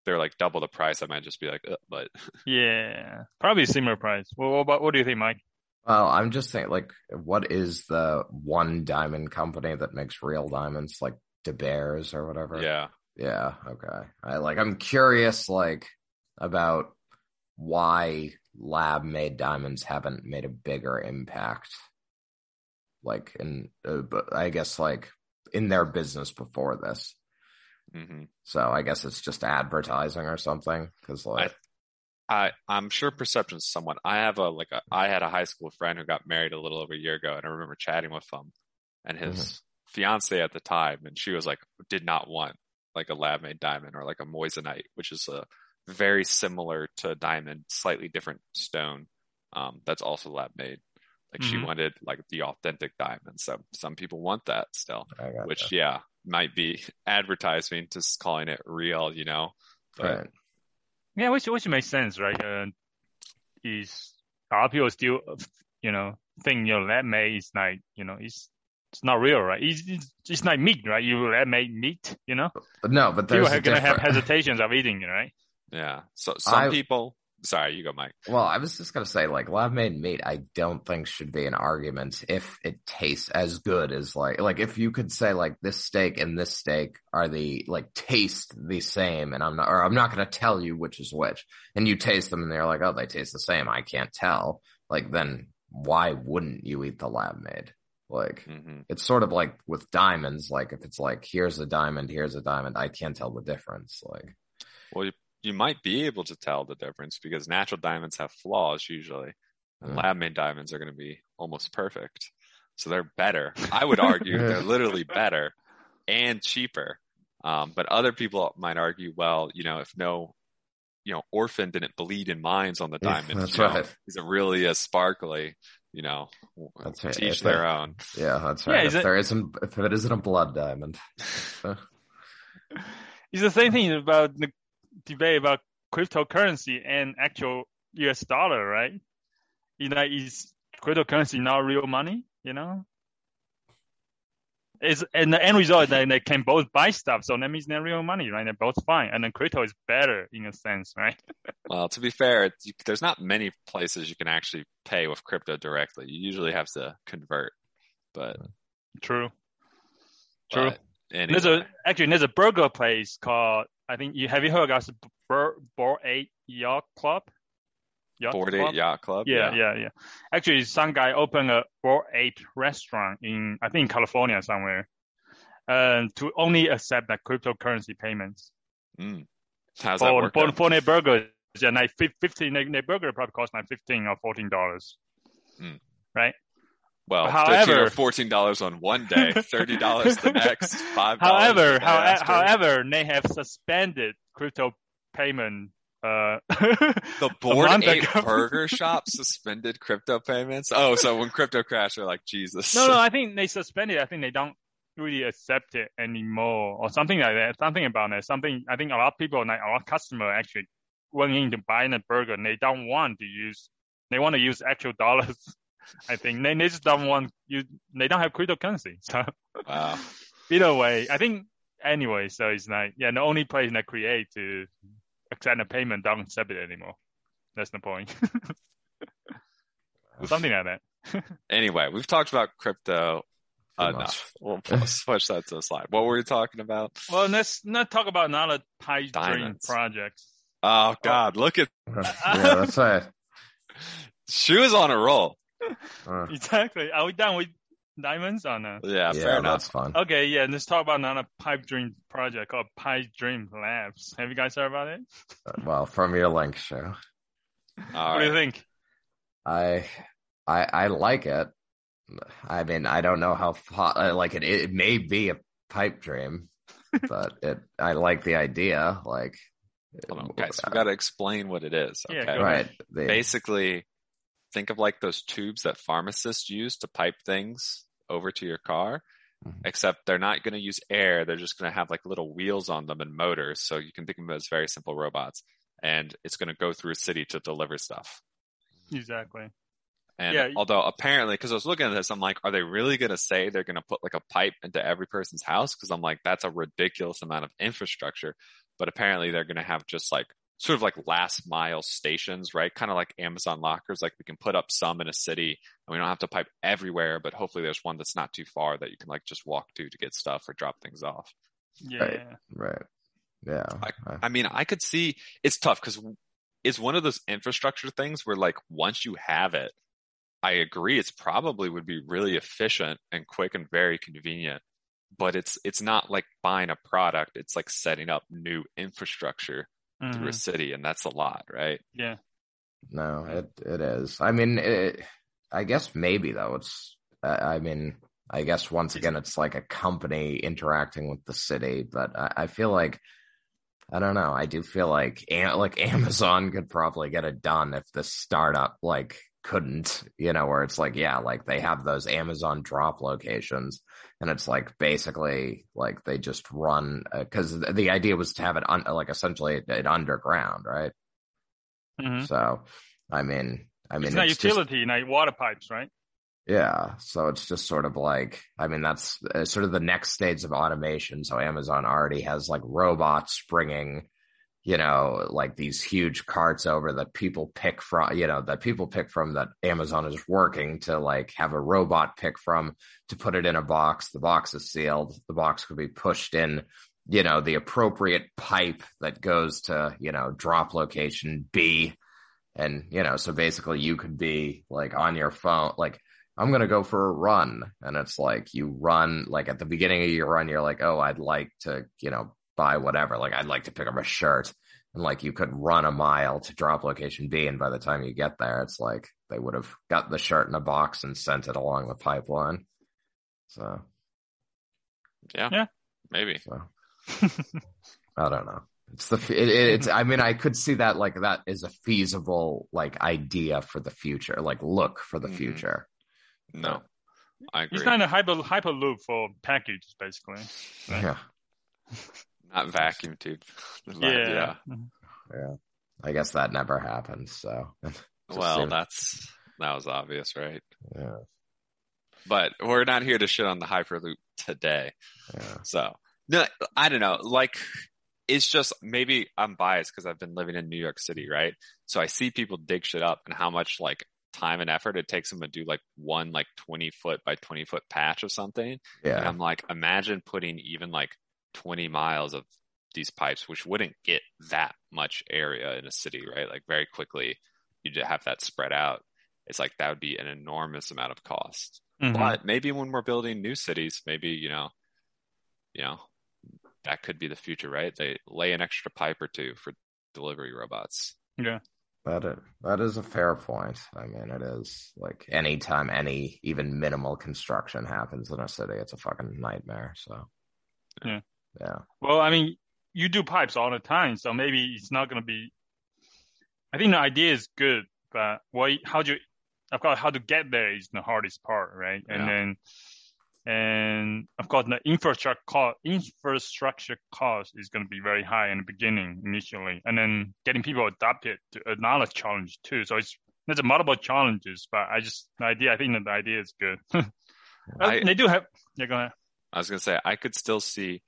S4: Yeah.
S3: They're like double the price. I might just be like, but
S4: Yeah, probably similar price. Well, what about what do you think, Mike?
S1: Well, I'm just saying, like, what is the one diamond company that makes real diamonds, like De Beers or whatever?
S3: yeah,
S1: Yeah. Okay. I like. I'm curious, like, about why lab made diamonds haven't made a bigger impact. Like, in, uh, but I guess, like, in their business before this.
S3: Hmm
S1: So I guess it's just advertising or something. Because, like,
S3: I I'm sure perception's somewhat. I have a like a I had a high school friend who got married a little over a year ago, and I remember chatting with him and his fiance at the time, and she was like, did not want like a lab made diamond or like a moissanite, which is a very similar to a diamond, slightly different stone. Um, that's also lab made. Like she
S4: Mhm.
S3: wanted like the authentic diamond. So some people want that still,
S1: I got
S3: which yeah might be advertising just calling it real, you know. But
S1: right.
S4: Yeah, which which makes sense, right? Uh, is a lot of people still, you know, think you know lab made is like you know it's it's not real, right? It's it's, it's like meat, right? You lab made meat, you know,
S1: But no, but
S4: people are gonna have hesitations of eating it, right?
S3: Yeah. So some
S1: I-
S3: people. Sorry, you go, Mike.
S1: Well, I was just gonna say, like, lab made meat, I don't think should be an argument if it tastes as good as like, like if you could say like this steak and this steak are the like taste the same, and I'm not, or I'm not gonna tell you which is which, and you taste them and they're like, oh, they taste the same, I can't tell. Like, then why wouldn't you eat the lab made? Like,
S3: hmm
S1: it's sort of like with diamonds, like if it's like here's a diamond, here's a diamond, I can't tell the difference. Like,
S3: Well, you, you might be able to tell the difference because natural diamonds have flaws usually, and
S1: Mm.
S3: lab-made diamonds are going to be almost perfect. So they're better. I would argue they're literally better and cheaper. Um, but other people might argue, well, you know, if no, you know, orphan didn't bleed in mines on the
S1: Yeah,
S3: diamond,
S1: that's
S3: you know,
S1: right.
S3: is it really as sparkly? You know,
S1: That's right.
S3: to each
S1: If
S3: their
S1: it-
S3: own.
S1: yeah, that's right.
S4: is
S1: if
S4: it-
S1: there isn't, if it isn't a blood diamond.
S4: It's the same thing about the debate about cryptocurrency and actual U.S. dollar, right? You know, is cryptocurrency not real money? You know, is and the end result is that they can both buy stuff, so that means they're real money, right? They're both fine, and then crypto is better in a sense, right?
S3: Well, to be fair, you, there's not many places you can actually pay with crypto directly. You usually have to convert, but
S4: True. True.
S3: but anyway.
S4: There's a actually there's a burger place called I think you have you heard of Bur Bored Ape Yacht Club? Yacht
S3: Board
S4: Club?
S3: Ape Yacht Club.
S4: Yeah, yeah, yeah. Actually, some guy opened a Bored Ape restaurant in I think California somewhere, um, to only accept like cryptocurrency payments
S3: Mm. How's that
S4: for
S3: work?
S4: for, for their burgers. Yeah, like fifteen. Their, their burger probably cost like fifteen or fourteen dollars.
S3: Mm.
S4: Right.
S3: Well,
S4: However-
S3: thirteen or fourteen dollars on one day, thirty dollars the next, five dollars.
S4: However,
S3: the
S4: how, however, they have suspended crypto payment. Uh,
S3: the Board
S4: ago.
S3: Burger Shop suspended crypto payments. Oh, so when crypto crashed, they're like, Jesus.
S4: No, no, I think they suspended. I think they don't really accept it anymore, or something like that. Something about that. Something. I think a lot of people, like a lot of customer, actually went in to buy a burger, and they don't want to use. They want to use actual dollars. I think they, they just don't want you. They don't have cryptocurrency. So
S3: Wow.
S4: either way, I think anyway. So it's like yeah, the only place that create to accept a payment don't accept it anymore. That's the point. something like that.
S3: Anyway, we've talked about crypto
S1: Too
S3: enough. We'll let's push that to the slide. What were we talking about?
S4: Well, let's not talk about another pipe dream project.
S3: Oh God, look at
S1: yeah, that's right.
S3: she was on a roll.
S1: Uh,
S4: Exactly. Are we done with diamonds on a.
S3: Yeah,
S1: yeah,
S3: fair enough.
S1: that's fun.
S4: Okay, yeah, let's talk about another pipe dream project called Pipe Dream Labs. Have you guys heard about it?
S1: Well, from your link show,
S3: All
S4: what do you think?
S1: I, I, I like it. I mean, I don't know how fa- uh, like it. It may be a pipe dream, but it. I like the idea. Like,
S3: Hold on, guys. We got to explain what it is.
S4: Yeah,
S3: Okay.
S4: go
S1: right. The,
S3: Basically, think of like those tubes that pharmacists use to pipe things over to your car,
S1: Mhm.
S3: except they're not going to use air. They're just going to have like little wheels on them and motors. So you can think of them as very simple robots. And it's going to go through a city to deliver stuff.
S4: Exactly.
S3: And
S4: Yeah.
S3: although apparently, because I was looking at this, I'm like, are they really going to say they're going to put like a pipe into every person's house? Because I'm like, that's a ridiculous amount of infrastructure. But apparently, they're going to have just like sort of like last mile stations, right? Kind of like Amazon lockers. Like we can put up some in a city, and we don't have to pipe everywhere. But hopefully, there's one that's not too far that you can like just walk to to get stuff or drop things off.
S4: Yeah.
S1: Right. right. Yeah. I-
S3: I mean, I could see it's tough because it's one of those infrastructure things where like once you have it, I agree it's probably would be really efficient and quick and very convenient. But it's it's not like buying a product, it's like setting up new infrastructure through a
S4: Mhm.
S3: city and that's a lot, right?
S4: Yeah.
S1: No, it it is. I mean, it, I guess maybe though. It's. I I mean, I guess once again, it's like a company interacting with the city, but I, I feel like. I don't know. I do feel like like Amazon could probably get it done if the startup like couldn't, you know, where it's like, yeah, like they have those Amazon drop locations and it's like basically like they just run because the idea was to have it un- like essentially it underground, right?
S4: Mhm.
S1: So, I mean, I mean,
S4: it's not
S1: just-
S4: utility, like water pipes, right?
S1: yeah. So it's just sort of like, I mean, that's uh, sort of the next stage of automation. So Amazon already has like robots bringing, you know, like these huge carts over that people pick from, you know, that people pick from that Amazon is working to like have a robot pick from to put it in a box. The box is sealed. The box could be pushed in, you know, the appropriate pipe that goes to, you know, drop location B. And, you know, so basically you could be like on your phone, like, I'm going to go for a run. And it's like you run, like at the beginning of your run, you're like, oh, I'd like to, you know, buy whatever. Like I'd like to pick up a shirt. And like you could run a mile to drop location B. And by the time you get there, it's like they would have got the shirt in a box and sent it along the pipeline. So,
S3: Yeah.
S4: Yeah.
S3: Maybe.
S1: so I don't know. It's the, it, it's, I mean, I could see that like that is a feasible like idea for the future, like look for the
S3: Mhm.
S1: future.
S3: No. I agree.
S4: It's kind of hyper hyperloop for packages, basically. Right.
S1: Yeah.
S3: Not vacuum tube.
S4: Yeah.
S1: Yeah. I guess that never happened. So,
S3: Well,
S1: seemed-
S3: that's that was obvious, right?
S1: yeah,
S3: But we're not here to shit on the Hyperloop today.
S1: yeah,
S3: So no, I don't know. Like it's just maybe I'm biased because I've been living in New York City, right? So I see people dig shit up and how much like time and effort it takes them to do like one like 20 foot by 20 foot patch of something. And
S1: yeah,
S3: I'm like, imagine putting even like 20 miles of these pipes, which wouldn't get that much area in a city, right? Like very quickly, you just have that spread out. It's like that would be an enormous amount of cost.
S4: Mhm.
S3: But maybe when we're building new cities, maybe, you know, you know, that could be the future, right? They lay an extra pipe or two for delivery robots.
S4: Yeah.
S1: that is, that is a fair point. I mean, it is like anytime any even minimal construction happens in a city, it's a fucking nightmare. So,
S4: Yeah.
S1: Yeah,
S4: Well, I mean, you do pipes all the time, so maybe it's not going to be. I think the idea is good, but what, how do you, of course, how to get there is the hardest part, right? And then, and of course, the infrastructure cost, infrastructure cost is going to be very high in the beginning initially, and then getting people adopted to another challenge too. So it's there's a multiple challenges, but I just the idea, I think that the idea is good.
S3: I-
S4: they do have, yeah, go ahead.
S3: I was going to say, I could still see,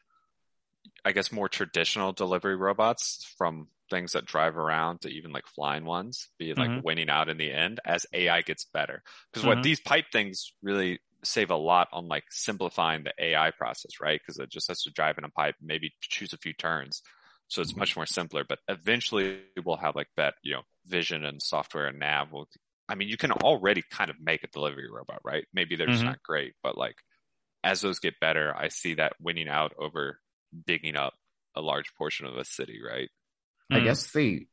S3: I guess, more traditional delivery robots from things that drive around to even like flying ones be like
S4: Mhm.
S3: winning out in the end as AI gets better. Because
S4: Mhm.
S3: what these pipe things really save a lot on like simplifying the AI process, right? Because it just has to drive in a pipe, maybe choose a few turns. So it's
S1: Mhm.
S3: much more simpler, but eventually we'll have like that, you know, vision and software and nav will I mean, you can already kind of make a delivery robot, right? Maybe they're just
S4: Mhm.
S3: not great, but like as those get better, I see that winning out over digging up a large portion of a city, right?
S1: I
S4: Mm.
S1: guess the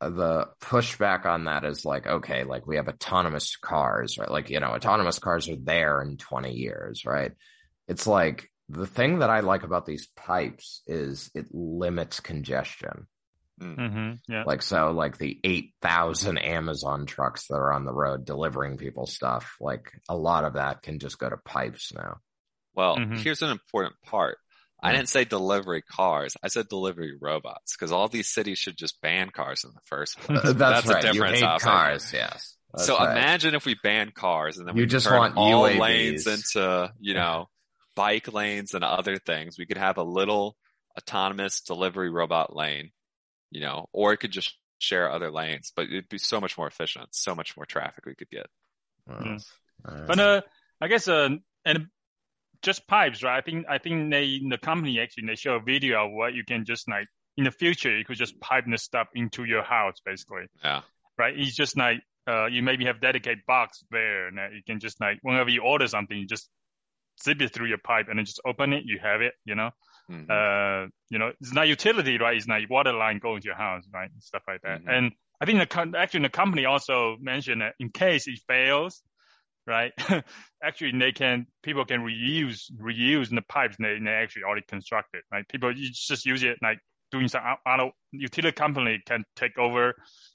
S1: the pushback on that is like, okay, like we have autonomous cars, right? Like, you know, autonomous cars are there in 20 years, right? It's like the thing that I like about these pipes is it limits congestion.
S4: hmm Yeah.
S1: Like, so like the 8,000 Amazon trucks that are on the road delivering people stuff, like a lot of that can just go to pipes now.
S3: Well,
S4: Mhm.
S3: here's an important part. I
S1: Mm.
S3: didn't say delivery cars. I said delivery robots because all these cities should just ban cars in the first place.
S1: Uh, That's,
S3: a
S1: right. You
S3: difference.
S1: hate
S3: I'll
S1: cars, yes. That's
S3: so
S1: right.
S3: imagine if we ban cars and then
S1: You
S3: we
S1: just
S3: turn
S1: want
S3: all
S1: UAVs.
S3: lanes into, you know, bike lanes and other things. We could have a little autonomous delivery robot lane, you know, or it could just share other lanes, but it'd be so much more efficient, so much more traffic we could get.
S1: Well, uh,
S4: But uh, I guess uh, and just pipes, right? I think I think they in the company actually they show a video of what you can just like in the future you could just pipe the stuff into your house basically,
S3: Yeah.
S4: right? It's just like uh, you maybe have dedicated box there, and you can just like whenever you order something, you just zip it through your pipe and then just open it, you have it, you know.
S3: Mhm.
S4: Uh, you know, it's not utility, right? It's not water line going to your house, right? Stuff like that.
S3: Mhm.
S4: And I think the actually the company also mentioned that in case it fails, right? actually, they can people can reuse reuse the pipes they they actually already constructed, right? People you just use it like doing some out- out utility company can take over.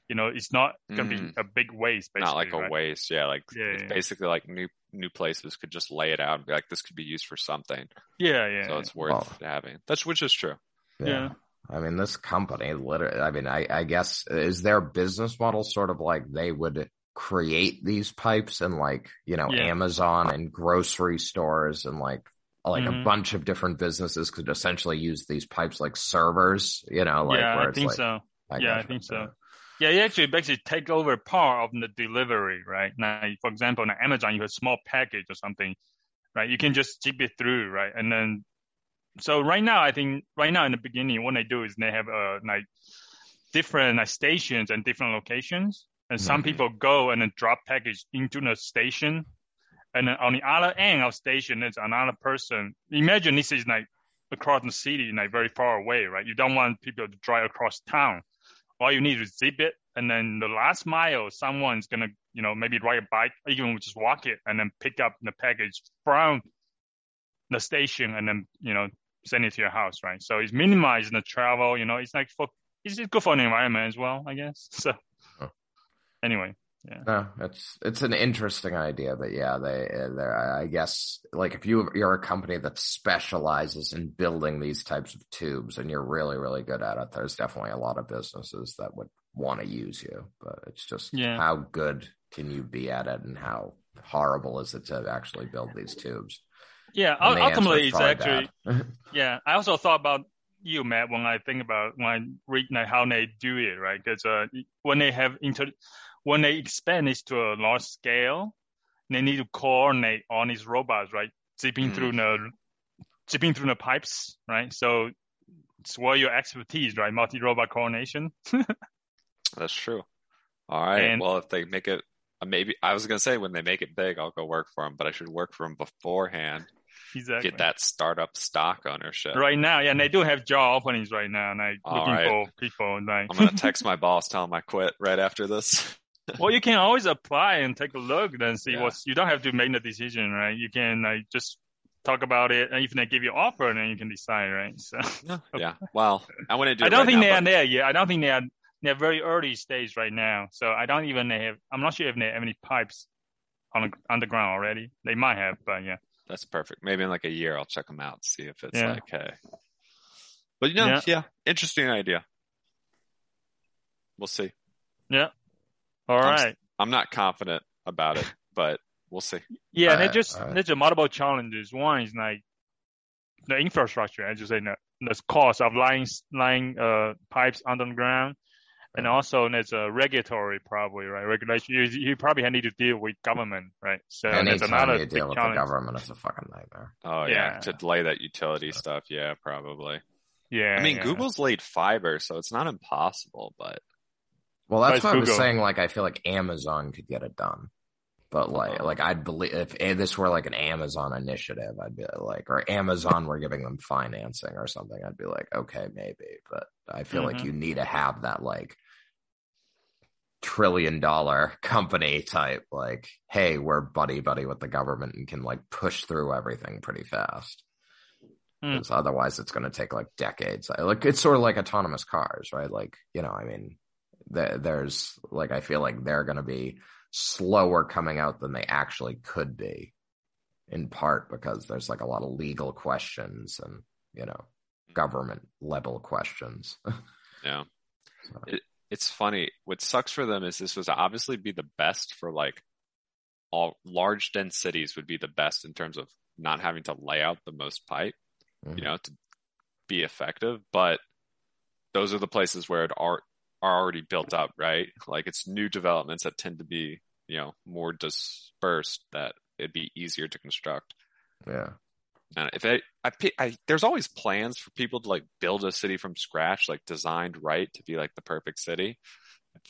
S4: You know, it's not gonna be
S3: Mhm.
S4: a big waste. Basically,
S3: Not like a waste. Yeah. Like
S4: Yeah,
S3: it's
S4: yeah.
S3: basically like new, new places could just lay it out and be like, this could be used for something.
S4: Yeah, yeah,
S3: So it's worth
S1: Well-
S3: having. That's, which is true.
S4: yeah.
S1: I mean, this company literally, I mean, I, I guess is their business model sort of like they would create these pipes and like, you know,
S4: Yeah.
S1: Amazon and grocery stores and like, like a
S4: Mhm.
S1: bunch of different businesses could essentially use these pipes like servers, you know, like
S4: yeah, I think
S1: like,
S4: so.
S1: I
S4: yeah, I think so. Yeah, you actually basically take over part of the delivery, right? Now, for example, on Amazon, you have a small package or something, right? You can just zip it through, right? And then, so right now, I think right now in the beginning, what they do is they have uh, like different like stations and different locations, and some
S3: Mhm.
S4: people go and then drop package into the station, and then on the other end of station, there's another person. Imagine this is like across the city, like very far away, right? You don't want people to drive across town. All you need is zip it, and then the last mile, someone's gonna, you know, maybe ride a bike, or even just walk it, and then pick up the package from the station, and then you know send it to your house, right? So it's minimizing the travel. You know, it's like for it's good for the environment as well, I guess. So Anyway,
S1: No, it's it's an interesting idea, but yeah, they uh, they I guess like if you you're a company that specializes in building these types of tubes and you're really really good at it, there's definitely a lot of businesses that would want to use you, but it's just
S4: Yeah.
S1: how good can you be at it and how horrible is it to actually build these tubes?
S4: yeah.
S1: And the answer
S4: ultimately, it's actually. Yeah, I also thought about you, Matt, when I think about when I read like, how they do it, right? Because uh, when they have inter, when they expand this to a large scale, they need to coordinate on these robots, right? Zipping
S3: Mm.
S4: through the zipping through the pipes, right? So it's where your expertise, right? Multi-robot coordination.
S3: That's true. All right.
S4: And-
S3: well, if they make it, uh, maybe I was gonna say when they make it big, I'll go work for them, but I should work for them beforehand.
S4: Exactly.
S3: Get that startup stock ownership.
S4: Right now, yeah, and they do have job openings right now, and
S3: All
S4: looking
S3: right.
S4: for people. Like,
S3: I'm gonna text my boss, tell him I quit right after this.
S4: well, you can always apply and take a look and see
S3: Yeah.
S4: what's. You don't have to make the decision, right? You can like just talk about it, and if they give you an offer, then you can decide, right? So
S3: yeah. Well, I want to do.
S4: I don't
S3: right
S4: think
S3: now,
S4: they are
S3: but-
S4: there yet. I don't think they are. They're very early stage right now, so I don't even have. I'm not sure if they have any pipes on the underground already. They might have, but yeah.
S3: That's perfect. Maybe in like a year, I'll check them out, see if it's
S4: Yeah.
S3: like, hey. But you know,
S4: Yeah.
S3: yeah. interesting idea. We'll see.
S4: All
S3: I'm
S4: right.
S3: I'm not confident about it, but we'll see.
S4: Yeah,
S1: Alright,
S4: there's just
S1: alright.
S4: there's a multiple challenges. One is like the infrastructure, as you say, the, the cost of laying laying uh pipes underground, and also there's a regulatory probably right regulation. You, you probably need to deal with government, right? So there's
S1: Anytime
S4: another
S1: you deal with the government, it's a fucking nightmare.
S3: Oh yeah,
S4: Yeah.
S3: to delay that utility stuff, yeah, probably.
S4: Yeah,
S3: I mean,
S4: yeah.
S3: Google's laid fiber, so it's not impossible, but
S1: Well, that's
S4: Besides
S1: what I was saying. Like, I feel like Amazon could get it done, but like,
S3: Uh-huh.
S1: like I'd believe if this were like an Amazon initiative, I'd be like, or Amazon were giving them financing or something, I'd be like, okay, maybe. But I feel like
S4: Mhm.
S1: you need to have that like trillion dollar company type, like, hey, we're buddy buddy with the government and can like push through everything pretty fast.
S4: Hmm.
S1: Because otherwise, it's going to take like decades. Like it's sort of like autonomous cars, right? Like you know, I mean, th- there's like I feel like they're going to be slower coming out than they actually could be, in part because there's like a lot of legal questions and you know government level questions.
S3: Yeah.
S1: So,
S3: It- It's funny. What sucks for them is this was obviously be the best for like all large dense cities would be the best in terms of not having to lay out the most pipe,
S1: mhm.
S3: you know, to be effective. But those are the places where it are are already built up, right? Like it's new developments that tend to be, you know, more dispersed that it'd be easier to construct.
S1: yeah,
S3: And if I, I, I, there's always plans for people to like build a city from scratch, like designed right to be like the perfect city.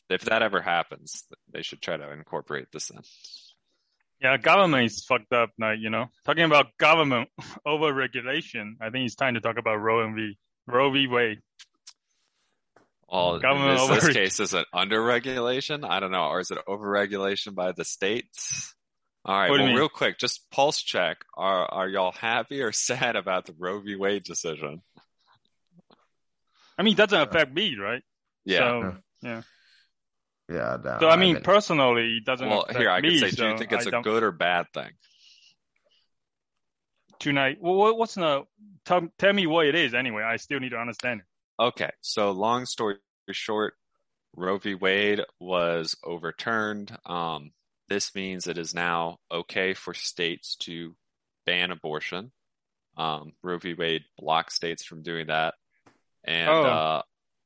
S3: If that ever happens, they should try to incorporate this in.
S4: Yeah, government is fucked up. Like you know, talking about government over regulation. I think it's time to talk about Roe v. Roe v. Wade.
S3: All in
S4: Government
S3: this, this
S4: over-
S3: case is it under regulation? I don't know, or is it over regulation by the states? All right.
S4: What do you
S3: Well, real quick, just pulse check. Are are y'all happy or sad about the Roe v. Wade decision?
S4: I mean, it doesn't affect me, right?
S3: Yeah.
S4: So,
S1: yeah. Yeah. No,
S4: so I mean,
S1: haven't-
S4: personally, it doesn't
S3: well,
S4: affect
S3: here I
S4: me.
S3: could say, do
S4: so
S3: you think it's
S4: I
S3: a
S4: don't-
S3: good or bad thing?
S4: tonight? Well, what's the? Tell, tell me what it is anyway. I still need to understand it.
S3: Okay, so long story short, Roe v. Wade was overturned. Um, this means it is now okay for states to ban abortion. Um, Roe v. Wade blocks states from doing that, and
S4: Oh.
S3: uh,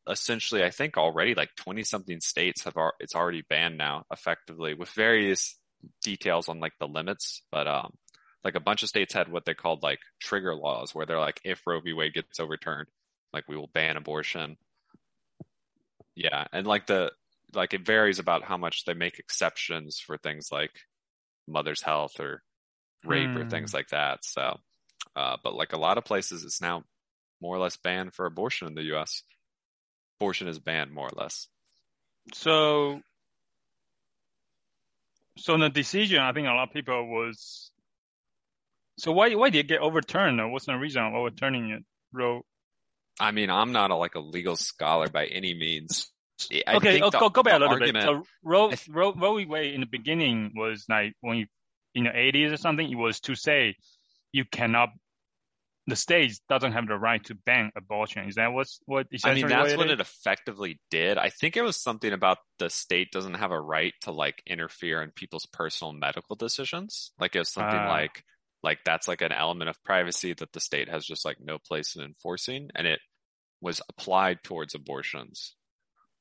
S3: essentially, I think already like twenty something states have al- it's already banned now, effectively with various details on like the limits, but um, like a bunch of states had what they called like trigger laws, where they're like, if Roe v. Wade gets overturned like we will ban abortion. Yeah, and like the like it varies about how much they make exceptions for things like mother's health or rape or
S4: Hmm.
S3: things like that. So, uh, but like a lot of places, it's now more or less banned for abortion in the U.S. Abortion is banned more or less.
S4: So, so the decision, I think a lot of people was. So why why did it get overturned? Or what's the reason of overturning it? Roe.
S3: I mean, I'm not a, like a legal scholar by any means. I
S4: okay,
S3: think
S4: oh, go go back a little
S3: argument-
S4: bit. So Roe
S3: th-
S4: Roe Roe. Wade in the beginning was like when you in the 80s or something. It was to say you cannot. The states doesn't have the right to ban abortion. Is that what's what
S3: I mean, that's
S4: what it
S3: it effectively did. I think it was something about the state doesn't have a right to like interfere in people's personal medical decisions. Like it was something
S4: Ah.
S3: like like that's like an element of privacy that the state has just like no place in enforcing, and it was applied towards abortions.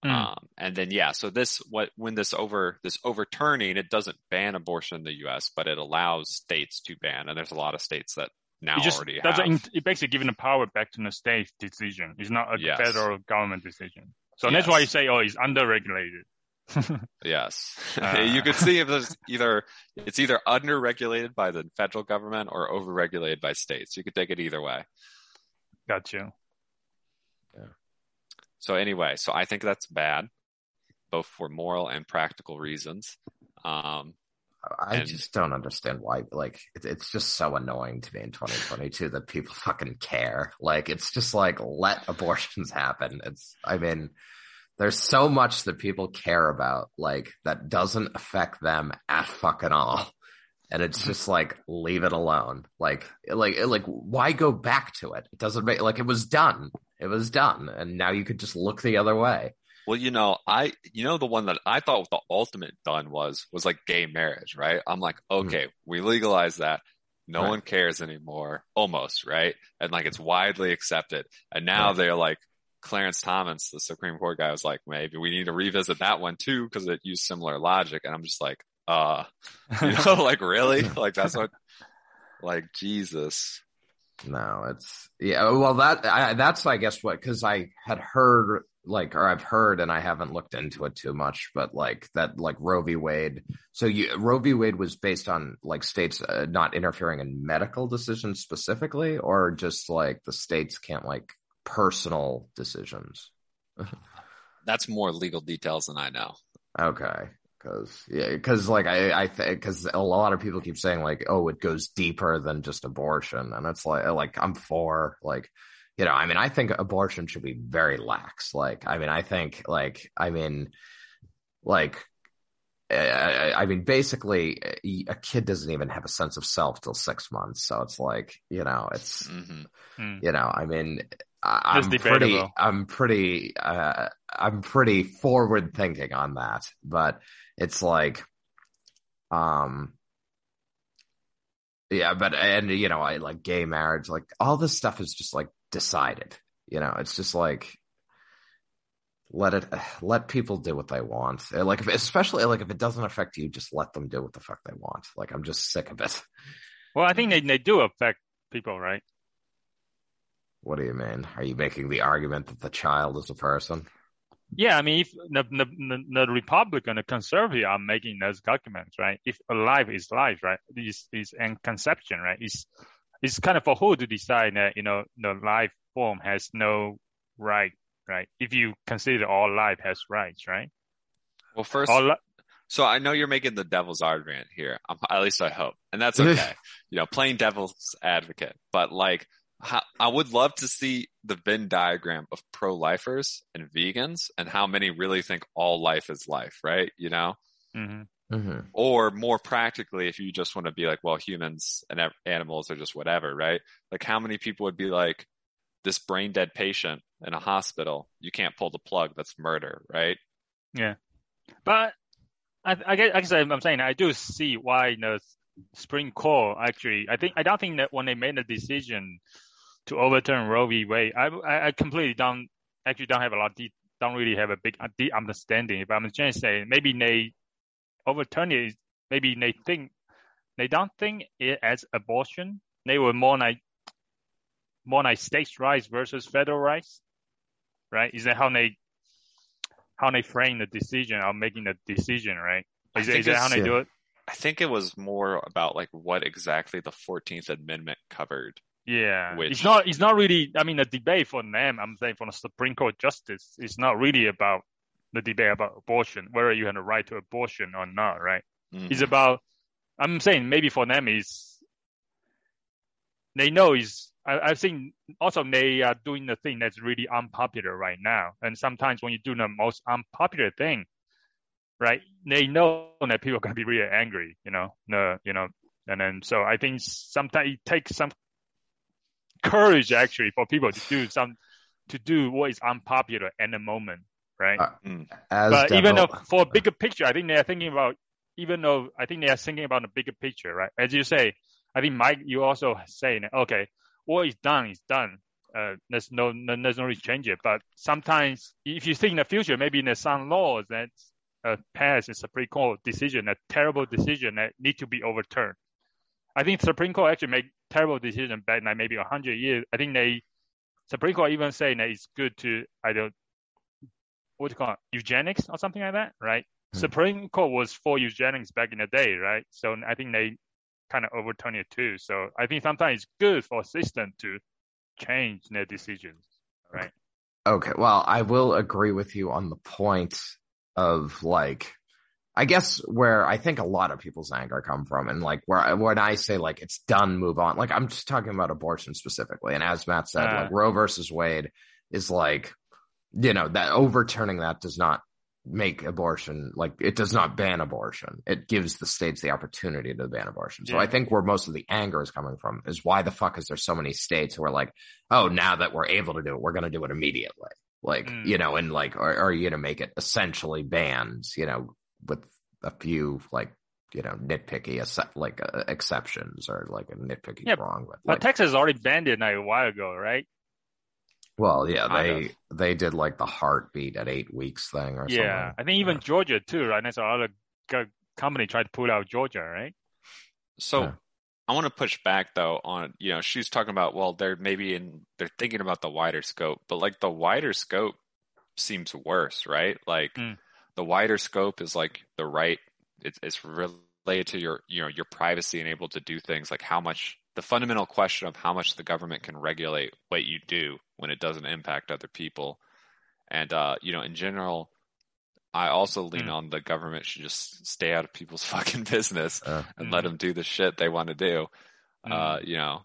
S4: Hmm.
S3: Um, and then yeah, so this what when this over this overturning, it doesn't ban abortion in the U.S., but it allows states to ban, and there's a lot of states that now
S4: It just
S3: already have.
S4: It basically giving the power back to the state decision. It's not a
S3: Yes.
S4: federal government decision. So that's why you say, oh, it's underregulated.
S3: Yes.
S4: Ah.
S3: you could see if there's either it's either under-regulated by the federal government or over-regulated by states. You could take it either way.
S4: Got you.
S3: So anyway, so I think that's bad, both for moral and practical reasons. Um,
S1: I
S3: And-
S1: just don't understand why. Like, it, it's just so annoying to me in 2022 that people fucking care. Like, it's just like let abortions happen. It's, I mean, there's so much that people care about, like that doesn't affect them at fucking all. And it's just like leave it alone. Like, like, like, why go back to it? It doesn't make like it was done. It was done, and now you could just look the other way.
S3: well, you know, I, you know, the one that I thought the ultimate done was, was like gay marriage, right? I'm like, hmm. okay, we legalize that. No
S1: Right.
S3: one cares anymore, almost, right? And like it's widely accepted. And now
S1: Right.
S3: they're like, Clarence Thomas, the Supreme Court guy, was like, maybe we need to revisit that one too because it used similar logic. And I'm just like, uh, you know, like really, like that's what, like Jesus.
S1: No, it's yeah. Well, that I, that's I guess what because I had heard like or I've heard and I haven't looked into it too much, but like that like Roe v. Wade. So you Roe v. Wade was based on like states uh, not interfering in medical decisions specifically, or just like the states can't like personal decisions.
S3: That's more legal details than I know.
S1: Okay. Cause yeah, cause like I, I think, cause a lot of people keep saying like, oh, it goes deeper than just abortion. And it's like, like I'm for like, you know, I mean, I think abortion should be very lax. Like, I mean, I think like, I mean, like, I, I mean, basically, a kid doesn't even have a sense of self till six months. So it's like, you know, it's,
S3: hmm
S1: you know, I mean, I'm pretty. I'm pretty, uh, I'm pretty forward thinking on that, but it's like, um, yeah, but, and, you know, I like gay marriage, like all this stuff is just like decided, you know, it's just like, let it, let people do what they want. Like, if, especially like if it doesn't affect you, just let them do what the fuck they want. Like, I'm just sick of it.
S4: Well, I think they, they do affect people, right?
S1: What do you mean? Are you making the argument that the child is a person?
S4: Yeah, I mean, if the, the, the, the Republican, the conservative are making those documents, right? If a life is life, right? Is is in conception, right? It's it's kind of for who to decide that you know the life form has no right, right? If you consider all life has rights, right?
S3: Well, first,
S4: All li-
S3: so I know you're making the devil's argument here. Um, at least I hope, and that's okay. you know, playing devil's advocate, but like, how, I would love to see the Venn diagram of pro-lifers and vegans, and how many really think all life is life, right? You know,
S4: Mhm.
S1: Mm-hmm.
S3: or more practically, if you just want to be like, well, humans and animals are just whatever, right? Like, how many people would be like, this brain dead patient in a hospital, you can't pull the plug, that's murder, right? Yeah.
S4: But I, I guess, like I said, I'm saying I do see why the Supreme Court actually. I think I don't think that when they made the decision to overturn Roe v. Wade, I, I, I completely don't actually don't have a lot deep, don't really have a big uh, deep understanding. But I'm just saying maybe they overturn it. Maybe they think they don't think it as abortion. They were more like more like states' rights versus federal rights, right? Is that how they how they frame the decision or making the decision, right? Is, that- is that how they do it?
S3: I think it was more about like what exactly the 14th Amendment covered.
S4: Yeah,
S3: Which-
S4: it's not. It's not really. I mean, the debate for them. I'm saying for the Supreme Court justice, it's not really about the debate about abortion, whether you have the right to abortion or not, right?
S3: Mhm.
S4: It's about. I'm saying maybe for them is they know is. I, I think also they are doing the thing that's really unpopular right now, and sometimes when you do the most unpopular thing, right? They know that people are gonna be really angry, you know. The you know, and then so I think sometimes it takes some courage actually for people to do some to do what is unpopular at the moment, right?
S1: Uh,
S3: Mm.
S1: As
S4: but even though for a bigger picture, I think they are thinking about even though I think they are thinking about the bigger picture, right? As you say, I think Mike, you also saying okay, what is done is done. Uh, there's no, no there's no really change it. But sometimes if you think in the future, maybe in the some laws that uh, pass a Supreme Court decision, a terrible decision that need to be overturned. I think Supreme Court actually made terrible decision back like maybe a hundred years. I think they Supreme Court even saying that it's good to either what do you call it, eugenics or something like that, right?
S1: Hmm.
S4: Supreme Court was for eugenics back in the day, right? So I think they kind of overturn it too. So I think sometimes it's good for a system to change their decisions, right?
S1: Okay, well, I will agree with you on the point of like, I guess where I think a lot of people's anger come from, and like where when I say like it's done, move on. Like I'm just talking about abortion specifically, and as Matt said,
S4: Uh.
S1: like Roe versus Wade is like, you know, that overturning that does not make abortion like it does not ban abortion. It gives the states the opportunity to ban abortion. So
S4: Yeah.
S1: I think where most of the anger is coming from is why the fuck is there so many states who are like, oh, now that we're able to do it, we're going to do it immediately. Like,
S4: Mm.
S1: you know, and like, are, are you going to make it essentially bans, you know, with a few like, you know, nitpicky, acce- like uh, exceptions or like a nitpicky
S4: Yeah,
S1: wrong. But,
S4: But
S1: like,
S4: Texas already banned it like a while ago, right?
S1: well, yeah,
S3: Kind
S1: they, they did like the heartbeat at eight weeks thing or
S4: Yeah,
S1: something.
S4: I think even
S1: Yeah.
S4: Georgia too, right? That's other co- company tried to pull out Georgia, right?
S3: So
S1: Yeah.
S3: I want to push back though on, you know, she's talking about, well, they're maybe in, they're thinking about the wider scope, but like the wider scope seems worse, right? Like
S4: Mm.
S3: The wider scope is like the right. It's it's related to your you know your privacy and able to do things like how much the fundamental question of how much the government can regulate what you do when it doesn't impact other people, and uh, you know in general. I also lean
S4: Mm.
S3: on the government should just stay out of people's fucking business
S1: Uh,
S3: and let
S4: Mm.
S3: them do the shit they want to do. Uh, you know,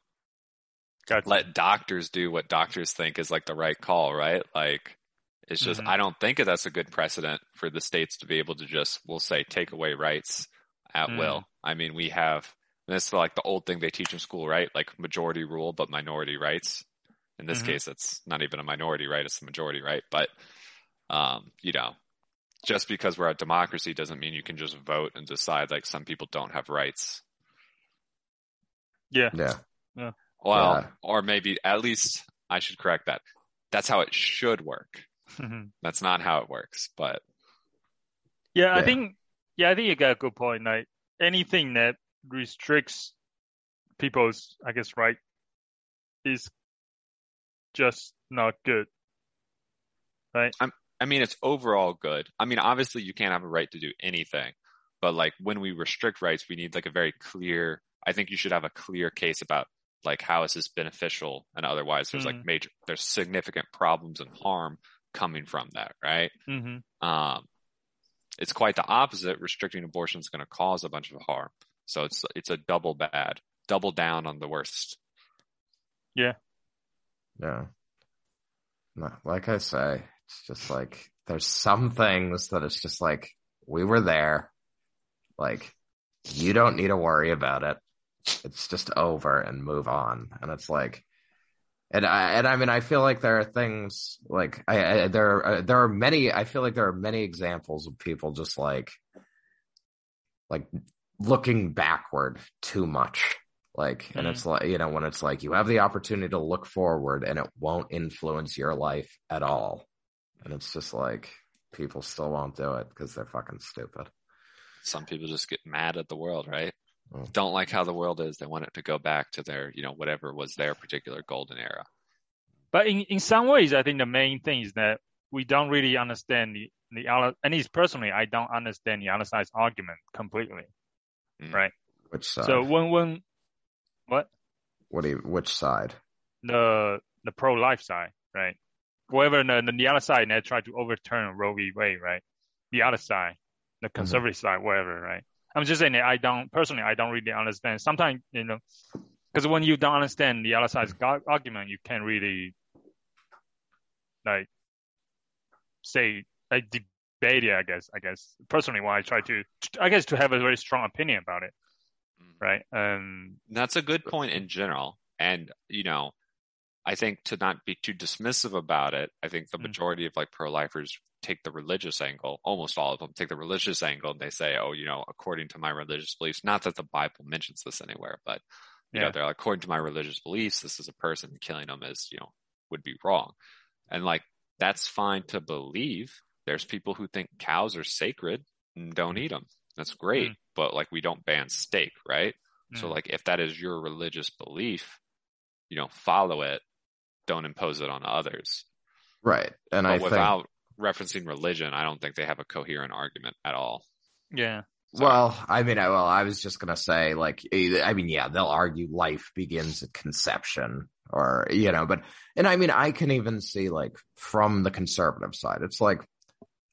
S4: Gotcha.
S3: let doctors do what doctors think is like the right call, right? Like, it's just,
S4: Mhm.
S3: I don't think that that's a good precedent for the states to be able to just, we'll say, take away rights at
S4: Mm.
S3: will. I mean, we have, and this is like the old thing they teach in school, right? Like majority rule, but minority rights. In this
S4: Mhm.
S3: case, it's not even a minority right, it's the majority right. But, um, you know, just because we're a democracy doesn't mean you can just vote and decide like some people don't have rights.
S4: yeah.
S1: yeah.
S3: Well,
S1: Yeah.
S3: or maybe at least I should correct that. That's how it should work. That's not how it works, but
S4: Yeah, I think yeah, I think you got a good point. Like anything that restricts people's, I guess, right, is just not good. Right.
S3: I mean, it's overall good. I mean, obviously you can't have a right to do anything, but like when we restrict rights, we need like a very clear, I think you should have a clear case about like how is this beneficial and otherwise there's like
S4: Mhm.
S3: major, there's significant problems and harm coming from that, right?
S4: hmm
S3: Um, it's quite the opposite. Restricting abortion is going to cause a bunch of harm. So it's, it's a double bad, double down on the worst.
S1: Yeah. No, like I say, it's just like there's some things that it's just like we were there. Like you don't need to worry about it. It's just over and move on. And it's like, and I and I mean I feel like there are things like I, I there are, uh, there are many I feel like there are many examples of people just like like looking backward too much like and
S4: Mhm.
S1: it's like you know when it's like you have the opportunity to look forward and it won't influence your life at all and it's just like people still won't do it because they're fucking stupid
S3: Some people just get mad at the world, right?
S1: Mm.
S3: Don't like how the world is. They want it to go back to their, you know, whatever was their particular golden era.
S4: But in in some ways, I think the main thing is that we don't really understand the the other. At least personally, I don't understand the other side's argument completely. Right.
S1: Which side
S4: So when when what
S1: what do you which side
S4: the the pro life side, right? Whoever the, the, the other side that tried to overturn Roe v. Wade, right? The other side, the conservative side, whatever, right? I'm just saying that I don't personally, I don't really understand. Sometimes, you know, because when you don't understand the other side's argument, you can't really like say like debate it. I guess. I guess personally, why I try to, I guess to have a very strong opinion about it, right? Um,
S3: That's a good point in general. And, you know, I think to not be too dismissive about it, I think the
S4: Mm.
S3: majority of like pro-lifers take the religious angle, almost all of them take the religious angle and they say, oh, you know, according to my religious beliefs, not that the Bible mentions this anywhere, but, you know, they're like, according to my religious beliefs, this is a person killing them is, you know, would be wrong. And like, that's fine to believe. There's people who think cows are sacred and don't eat them. That's great.
S4: Mm.
S3: But like, we don't ban steak, right? So
S4: mm,
S3: like if that is your religious belief, you know, follow it. Don't impose it on others.
S1: right and
S3: but
S1: i think
S3: without referencing religion, I don't think they have a coherent argument at all.
S4: yeah,
S3: Sorry.
S1: Well, I mean, I, well, I was just gonna say, like, eh, I mean, yeah, they'll argue life begins at conception, or you know, but and I mean, I can even see like from the conservative side, it's like,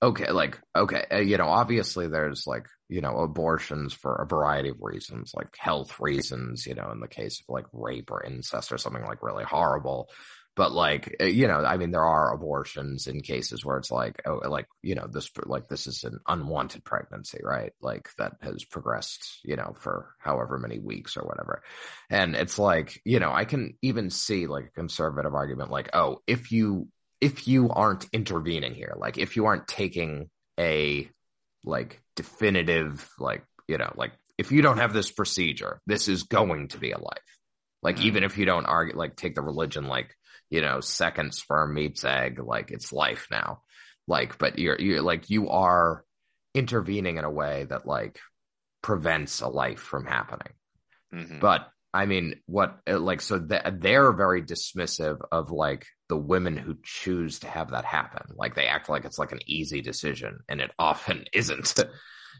S1: okay, like, okay, uh, you know, obviously there's like, you know, abortions for a variety of reasons, like health reasons, you know, in the case of like rape or incest or something like really horrible. But like, uh, you know, I mean, there are abortions in cases where it's like, oh, like, you know, this, like, this is an unwanted pregnancy, right? Like that has progressed, you know, for however many weeks or whatever. And it's like, you know, I can even see like a conservative argument, like, oh, if you, if you aren't intervening here, like if you aren't taking a like definitive, like, you know, like if you don't have this procedure, this is going to be a life. Like
S4: Mm.
S1: even if you don't argue, like take the religion, like, you know, second sperm meets egg, like it's life now. Like, but you're, you're like, you are intervening in a way that like prevents a life from happening.
S3: Mhm.
S1: But I mean, what uh, like so th- they're very dismissive of like the women who choose to have that happen. Like they act like it's like an easy decision and it often isn't.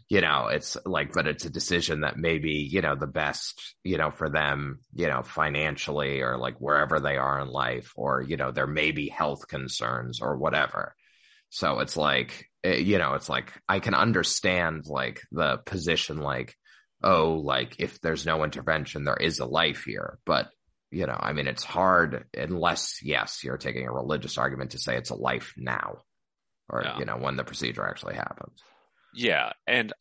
S1: You know, it's like, but it's a decision that maybe, you know, the best, you know, for them, you know, financially or like wherever they are in life or, you know, there may be health concerns or whatever. So it's like, eh, you know, it's like I can understand like the position, like, oh, like if there's no intervention, there is a life here. But, you know, I mean, it's hard unless, yes, you're taking a religious argument to say it's a life now or,
S3: Yeah.
S1: you know, when the procedure actually happens.
S3: Yeah, and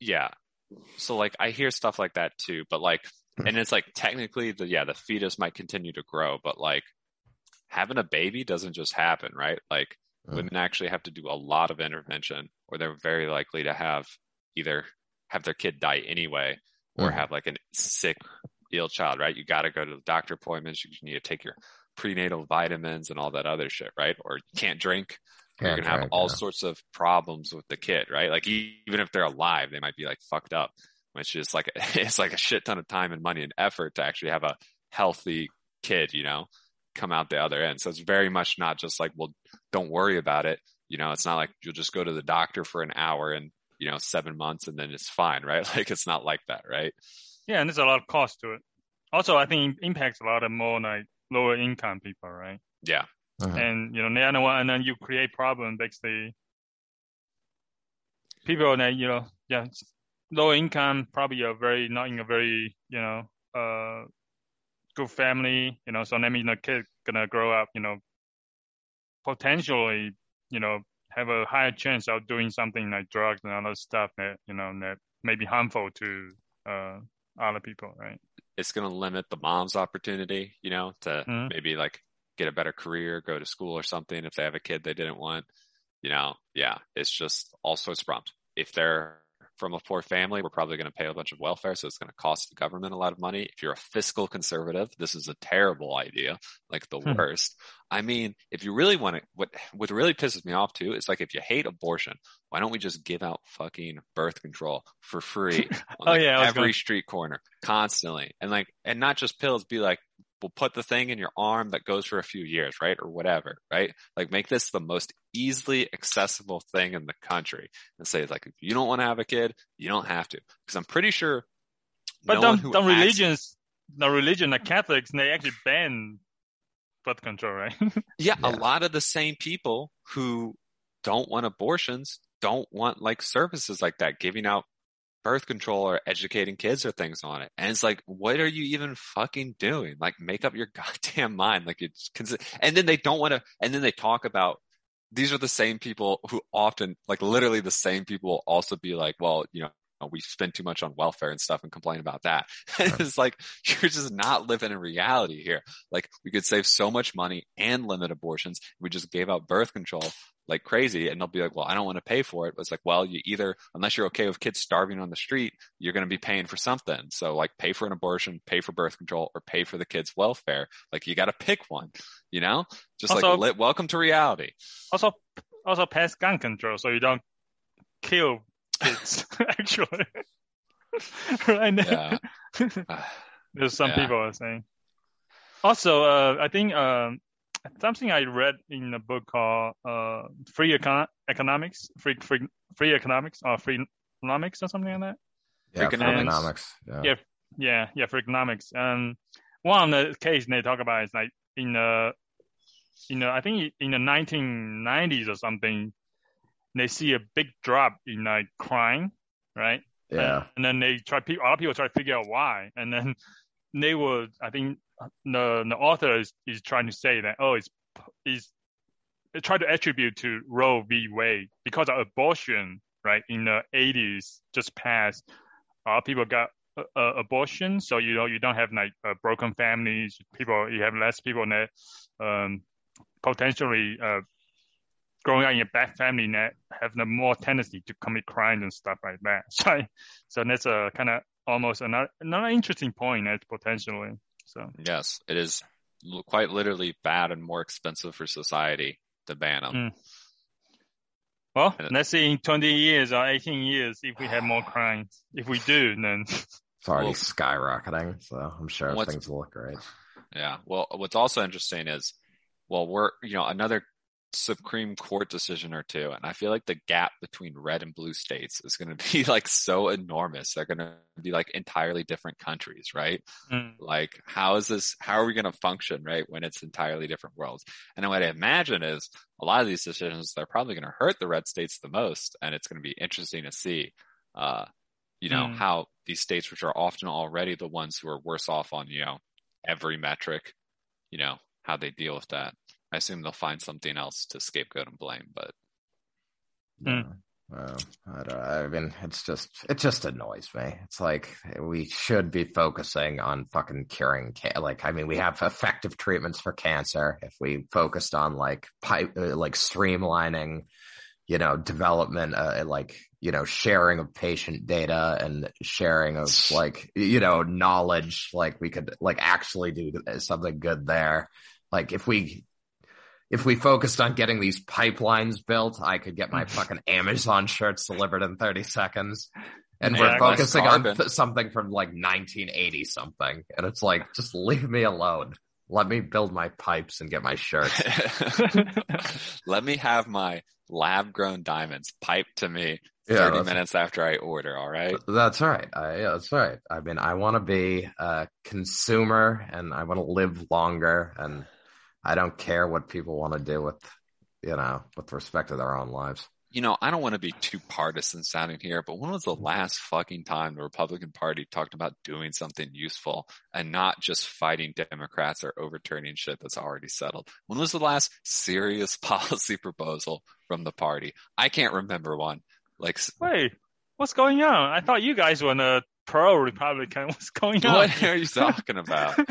S3: yeah. So like I hear stuff like that too, but like and it's like technically the yeah, the fetus might continue to grow, but like having a baby doesn't just happen, right? Like
S1: Mm.
S3: women actually have to do a lot of intervention or they're very likely to have either have their kid die anyway or
S1: Mhm.
S3: have like a sick ill child, right? You got to go to the doctor appointments, you need to take your prenatal vitamins and all that other shit, right? Or you can't drink you're gonna have
S1: drink,
S3: all
S1: yeah.
S3: sorts of problems with the kid, right? Like even if they're alive, they might be like fucked up, which is like it's like a shit ton of time and money and effort to actually have a healthy kid, you know, come out the other end. So it's very much not just like, well, don't worry about it. You know, it's not like you'll just go to the doctor for an hour and you know seven months and then it's fine, right? Like it's not like that, right?
S4: Yeah, and there's a lot of cost to it. Also, I think it impacts a lot of more like lower income people, right?
S3: Yeah,
S1: Mhm.
S4: And you know, and then you create problem basically. People that you know, yeah, low income probably are very not in a very you know uh good family, you know, so that means the kid gonna grow up, you know, potentially, you know, have a higher chance of doing something like drugs and other stuff that you know that may be harmful to uh other people, right?
S3: it's going to limit the mom's opportunity, you know, to
S4: Mhm.
S3: maybe like get a better career, go to school or something if they have a kid they didn't want. You know, yeah, it's just all sorts of problems. If they're from a poor family, we're probably going to pay a bunch of welfare, so it's going to cost the government a lot of money. If you're a fiscal conservative, this is a terrible idea, like the
S4: Hmm.
S3: worst. I mean, if you really want to, what what really pisses me off too is like if you hate abortion, why don't we just give out fucking birth control for free on
S4: Oh,
S3: like
S4: yeah,
S3: every
S4: gonna-
S3: street corner constantly, and like, and not just pills. Be like, we'll put the thing in your arm that goes for a few years, right, or whatever, right? Like, make this the most easily accessible thing in the country, and say like, if you don't want to have a kid, you don't have to, because I'm pretty sure.
S4: But
S3: no
S4: the,
S3: one who
S4: the
S3: acts-
S4: religions, the religion, the Catholics, they actually ban birth control, right?
S3: Yeah, a lot of the same people who don't want abortions don't want like services like that, giving out birth control or educating kids or things on it. And it's like, what are you even fucking doing? Like, make up your goddamn mind. Like, it's, and then they don't want to, and then they talk about, these are the same people who often, like, literally the same people will also be like, well, you know, we spend too much on welfare and stuff and complain about that. it's like, you're just not living in reality here. Like, we could save so much money and limit abortions. if We just gave out birth control like crazy and they'll be like, well, I don't want to pay for it. But it's like, well, you either, unless you're okay with kids starving on the street, you're going to be paying for something. So like pay for an abortion, pay for birth control or pay for the kids welfare. Like you got to pick one, you know, just
S4: Also-
S3: like welcome to reality.
S4: also, also pass gun control so you don't kill kids. actually, right?
S3: Yeah.
S4: There's some
S3: Yeah.
S4: people are saying. Also, uh, I think um, something I read in a book called uh, "Free Econ- Economics," free, free, free economics, or free economics, or something like that.
S1: Yeah,
S3: Freakonomics.
S1: economics. Yeah.
S4: Yeah. Yeah, yeah, for economics. And one of the case they talk about is like in the, in the, I think in the 1990s or something, they see a big drop in like crime, right?
S1: Yeah.
S4: And then they try, pe- a lot of people try to figure out why. And then they were, I think the the author is, is trying to say that, oh, it's, is they try to attribute to Roe v. Wade because of abortion, right? In the 80s, just passed, lot people got uh, uh, abortion, so you know you don't have like uh, broken families. People, you have less people that um, potentially uh, growing up in a bad family that have the more tendency to commit crimes and stuff like that. So, so that's a kind of almost another another interesting point that's potentially. So
S3: Yes, it is l- quite literally bad and more expensive for society to ban them.
S4: Mm. well,
S3: Uh,
S4: let's see in 20 years or 18 years if we have more crimes. If we do, then
S1: It's already
S3: Well-
S1: skyrocketing, so I'm sure things will look great.
S3: Yeah. Well, what's also interesting is well, we're, you know, another Supreme Court decision or two. And I feel like the gap between red and blue states is going to be like so enormous. They're going to be like entirely different countries, right?
S4: Mm.
S3: Like, how is this, how are we going to function, right? When it's entirely different worlds. And what I imagine is a lot of these decisions, they're probably going to hurt the red states the most. And it's going to be interesting to see, uh, you know,
S4: Mm.
S3: how these states, which are often already the ones who are worse off on, you know, every metric, you know, how they deal with that. I assume they'll find something else to scapegoat and blame, but
S4: Mm.
S1: Well, I don't. I mean, it's just it just annoys me. It's like we should be focusing on fucking curing. Ca- like, I mean, we have effective treatments for cancer. If we focused on like pipe, uh, like streamlining, you know, development, uh, like you know, sharing of patient data and sharing of like you know knowledge, like we could like actually do something good there. Like if we if we focused on getting these pipelines built, I could get my fucking Amazon shirts delivered in 30 seconds. And we're focusing on th- something from like 1980 something. And it's like, just leave me alone. Let me build my pipes and get my shirts.
S3: let me have my lab grown diamonds piped to me
S1: Yeah,
S3: 30
S1: that's-
S3: minutes after I order. All right.
S1: That's right. I, yeah, that's right. I mean, I want to be a consumer and I want to live longer and I don't care what people want to do with, you know, with respect to their own lives.
S3: You know, I don't want to be too partisan sounding here, but when was the last fucking time the Republican Party talked about doing something useful and not just fighting Democrats or overturning shit that's already settled? When was the last serious policy proposal from the party? I can't remember one. Like,
S4: Wait, what's going on? I thought you guys were a pro Republican. What's going on?
S3: what are you talking about?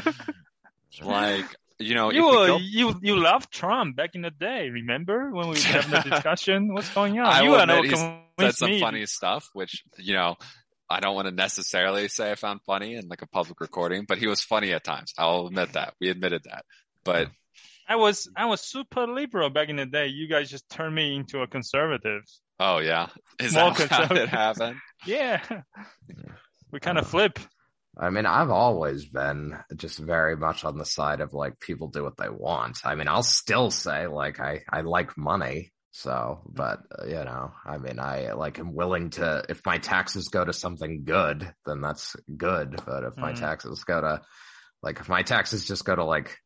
S3: Like, you know,
S4: you were,
S3: go-
S4: you you loved Trump back in the day. Remember when we had the discussion? What's going on?
S3: I
S4: you
S3: will
S4: are not
S3: admit he's said some
S4: me.
S3: funny stuff, which, you know, I don't want to necessarily say I found funny in like a public recording, but he was funny at times. I'll admit that. We admitted that. But
S4: I was I was super liberal back in the day. You guys just turned me into a conservative.
S3: oh yeah, is
S4: More
S3: that how it happened?
S4: Yeah, we kind of flip.
S1: I mean, I've always been just very much on the side of like people do what they want. I mean, I'll still say like I, I like money. So, but uh, you know, I mean, I like am willing to, if my taxes go to something good, then that's good. But if my
S4: Mhm.
S1: taxes go to, like, if my taxes just go to like,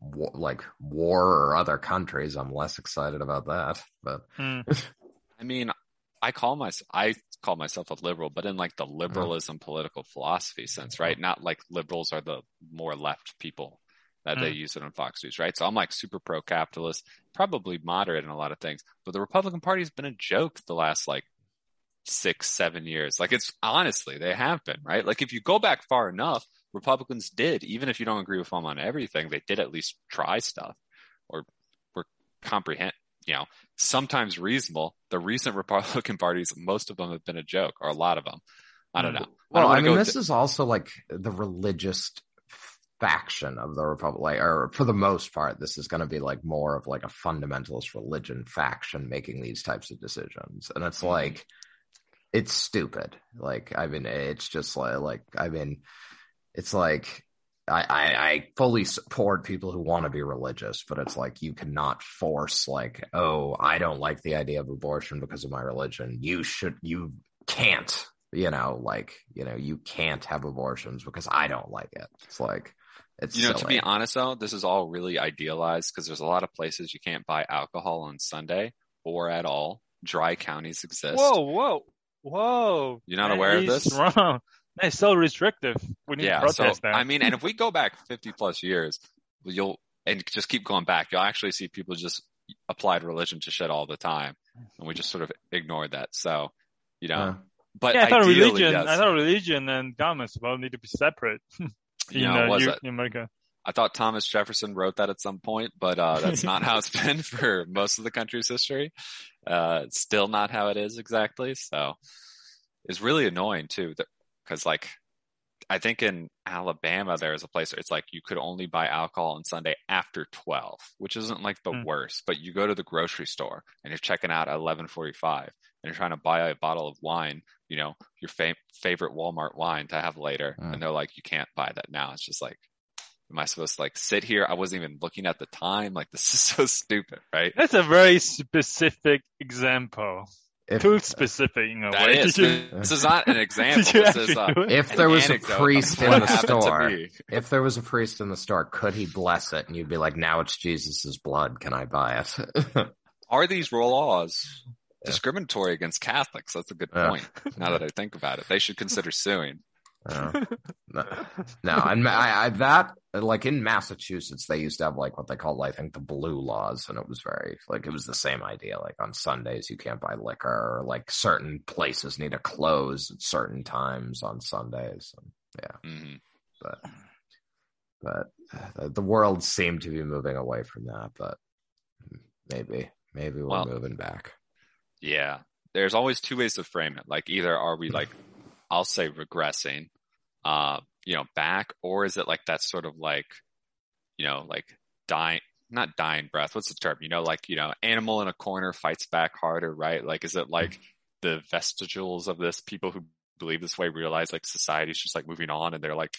S1: wa- like war or other countries, I'm less excited about that. But
S4: Mm.
S3: I mean, I call myself, I call myself a liberal, but in like the uh-huh. liberalism political philosophy sense, right? Uh-huh. Not like liberals are the more left people that they uh-huh. use it on Fox News, right? So I'm like super pro capitalist, probably moderate in a lot of things, but the Republican Party has been a joke the last like six, seven years. Like it's honestly, they have been, right? Like if you go back far enough, Republicans did, even if you don't agree with them on everything, they did at least try stuff or were comprehend, you know, sometimes reasonable. The recent Republican parties, most of them have been a joke, or a lot of them. I don't know.
S1: Well, I,
S3: wanna
S1: mean, this
S3: to-
S1: is also like the religious faction of the Republic, like, or for the most part, this is going to be like more of like a fundamentalist religion faction making these types of decisions. And it's
S3: Mhm.
S1: like, it's stupid. Like, I mean, it's just like, like, I mean, it's like, I, I, I fully support people who want to be religious, but it's like you cannot force like, oh, I don't like the idea of abortion because of my religion. You should, you can't, you know, like, you know, you can't have abortions because I don't like it. It's like, it's
S3: You know, to be honest though, this is all really idealized because there's a lot of places you can't buy alcohol on Sunday or at all. Dry counties exist.
S4: Whoa, whoa, whoa!
S3: You're not
S4: That
S3: aware of this?
S4: Wrong. That's so restrictive. We need
S3: Yeah.
S4: to
S3: So,
S4: that.
S3: I mean, and if we go back 50 plus years, you'll, and just keep going back, you'll actually see people just applied religion to shit all the time. And we just sort of ignored that. So, you know,
S1: Uh,
S3: but
S4: yeah, I thought
S3: ideally,
S4: religion.
S3: yes.
S4: I thought religion and government both need to be separate.
S3: You know,
S4: uh,
S3: was
S4: U-
S3: it?
S4: in America.
S3: I thought Thomas Jefferson wrote that at some point, but uh, that's not how it's been for most of the country's history. Uh, it's still not how it is exactly. So it's really annoying too, because like I think in Alabama there is a place where it's like you could only buy alcohol on Sunday after twelve, which isn't like the
S4: Hmm.
S3: worst. But you go to the grocery store and you're checking out at eleven forty-five, and you're trying to buy a bottle of wine, you know, your fa- favorite Walmart wine to have later,
S1: Hmm.
S3: and they're like, you can't buy that now. It's just like Am I supposed to like sit here? I wasn't even looking at the time. Like this is so stupid, right?
S4: That's a very specific example.
S1: If,
S4: Too specific in a
S3: That
S4: way.
S3: is. This is not an example. This is uh,
S4: do it?
S1: if
S3: an
S1: there was a
S3: anecdote of
S1: priest in the store, if there was a priest in the store, could he bless it? And you'd be like, now it's Jesus' blood. Can I buy it?
S3: Are these laws
S1: Yeah.
S3: discriminatory against Catholics? That's a good
S1: Yeah.
S3: point. Now that I think about it, they should consider suing.
S1: Uh, no, no, and I, I, that like in Massachusetts, they used to have like what they called, I think, the blue laws, and it was very like it was the same idea. Like on Sundays, you can't buy liquor, or like certain places need to close at certain times on Sundays. And, yeah,
S3: hmm
S1: but but uh, the world seemed to be moving away from that. But maybe maybe we're
S3: Well-
S1: moving back.
S3: Yeah. There's always two ways to frame it. Like either are we like, I'll say regressing, uh, you know, back, or is it like that sort of like, you know, like dying, not dying breath. What's the term? You know, like, you know, animal in a corner fights back harder, right? Like, is it like the vestigials of this people who believe this way realize like society's just like moving on and they're like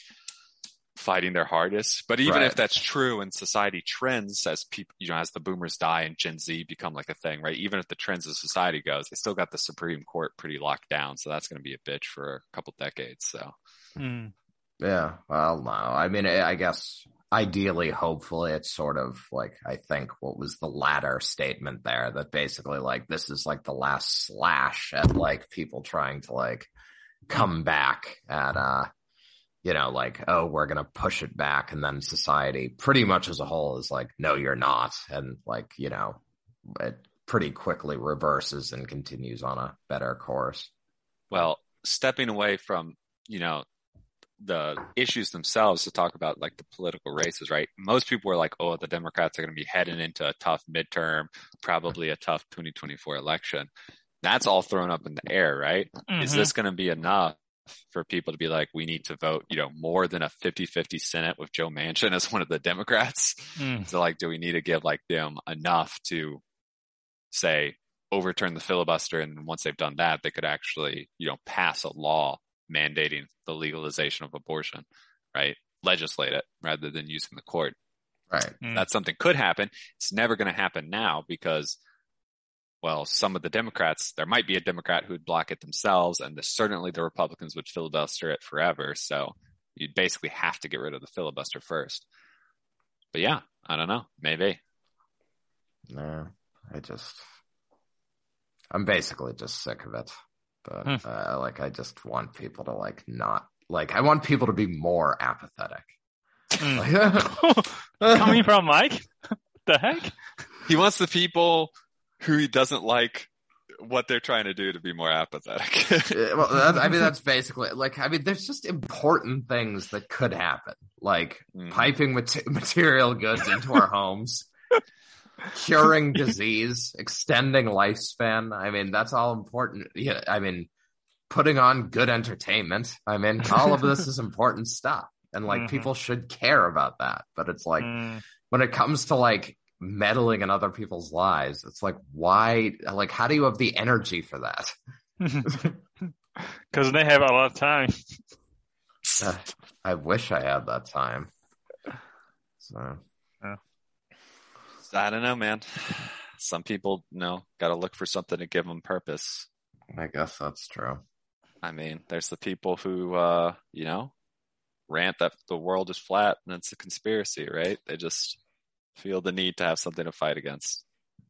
S3: fighting their hardest. But even
S1: Right.
S3: if that's true and society trends as people, you know, as the boomers die and Gen Z become like a thing, right? Even if the trends of society goes, they still got the Supreme Court pretty locked down. So that's going to be a bitch for a couple decades. So
S4: Mm.
S1: Yeah, well, no. I mean, I guess ideally, hopefully, it's sort of like I think what was the latter statement there that basically like this is like the last slash at like people trying to like come back at uh you know like oh we're gonna push it back and then society pretty much as a whole is like no you're not and like you know it pretty quickly reverses and continues on a better course.
S3: well, stepping away from, you know, the issues themselves to talk about like the political races, right? Most people were like, oh, the Democrats are going to be heading into a tough midterm, probably a tough 2024 election. That's all thrown up in the air, right? Is
S4: Mhm.
S3: this going to be enough for people to be like, we need to vote, you know, more than a 50-50 Senate with Joe Manchin as one of the Democrats?
S4: Mm.
S3: So like, do we need to give like them enough to say overturn the filibuster? And once they've done that, they could actually, you know, pass a law mandating the legalization of abortion, right? Legislate it rather than using the court.
S1: Right.
S4: Mm.
S3: That something could happen. It's never going to happen now because, well, some of the Democrats, there might be a Democrat who would block it themselves, and the, certainly the Republicans would filibuster it forever. So you'd basically have to get rid of the filibuster first. But yeah, I don't know. Maybe.
S1: No, I just, I'm basically just sick of it. But
S4: Hmm.
S1: uh, like, I just want people to like not like. I want people to be more apathetic.
S4: Mm. Coming from Mike? the heck?
S3: He wants the people who he doesn't like what they're trying to do to be more apathetic.
S1: Well, that, I mean, that's basically like. I mean, there's just important things that could happen, like
S3: Mhm.
S1: piping mat- material goods into our homes, curing disease, extending lifespan. I mean, that's all important. Yeah, I mean, putting on good entertainment. I mean, all of this is important stuff, and like
S4: Mhm.
S1: people should care about that. But it's like
S4: Mm.
S1: when it comes to like meddling in other people's lives, it's like why? Like, how do you have the energy for that?
S4: Because they have a lot of time.
S1: I wish I had that time. So
S3: I don't know, man. Some people, you know, got to look for something to give them purpose.
S1: I guess that's true.
S3: I mean, there's the people who, uh, you know, rant that the world is flat and it's a conspiracy, right? They just feel the need to have something to fight against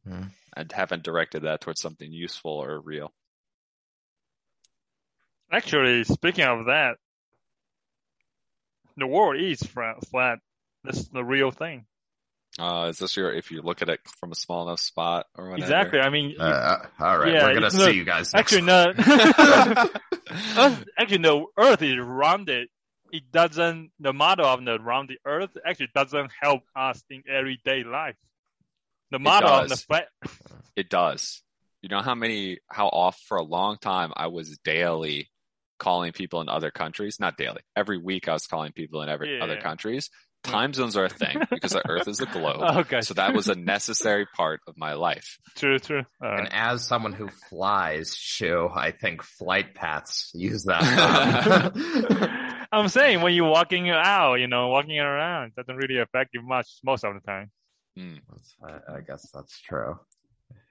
S1: Hmm.
S3: and haven't directed that towards something useful or real.
S4: Actually, speaking of that, the world is flat. flat. That's the real thing.
S3: Uh, is this your, if you look at it from a small enough spot or whatever?
S4: Exactly. I mean,
S1: Uh, uh, all right,
S4: Yeah,
S1: we're gonna
S4: it's
S1: see
S4: not-
S1: you guys. Next
S4: actually, no. Actually, the Earth is rounded. It doesn't. The model of the rounded Earth actually doesn't help us in everyday life. The model of the
S3: does.
S4: flat.
S3: It does. You know how many, how off for a long time I was daily calling people in other countries? Not daily. Every week I was calling people in every
S4: Yeah.
S3: other countries. Time zones are a thing because the earth is a globe.
S4: Oh, okay.
S3: So that was a necessary part of my life.
S4: True. True. All
S1: And
S4: right.
S1: as someone who flies, Shu, I think flight paths use that.
S4: I'm saying when you're walking out, you know, walking around, it doesn't really affect you much most of the time.
S3: Hmm.
S1: That's- I, I guess that's true.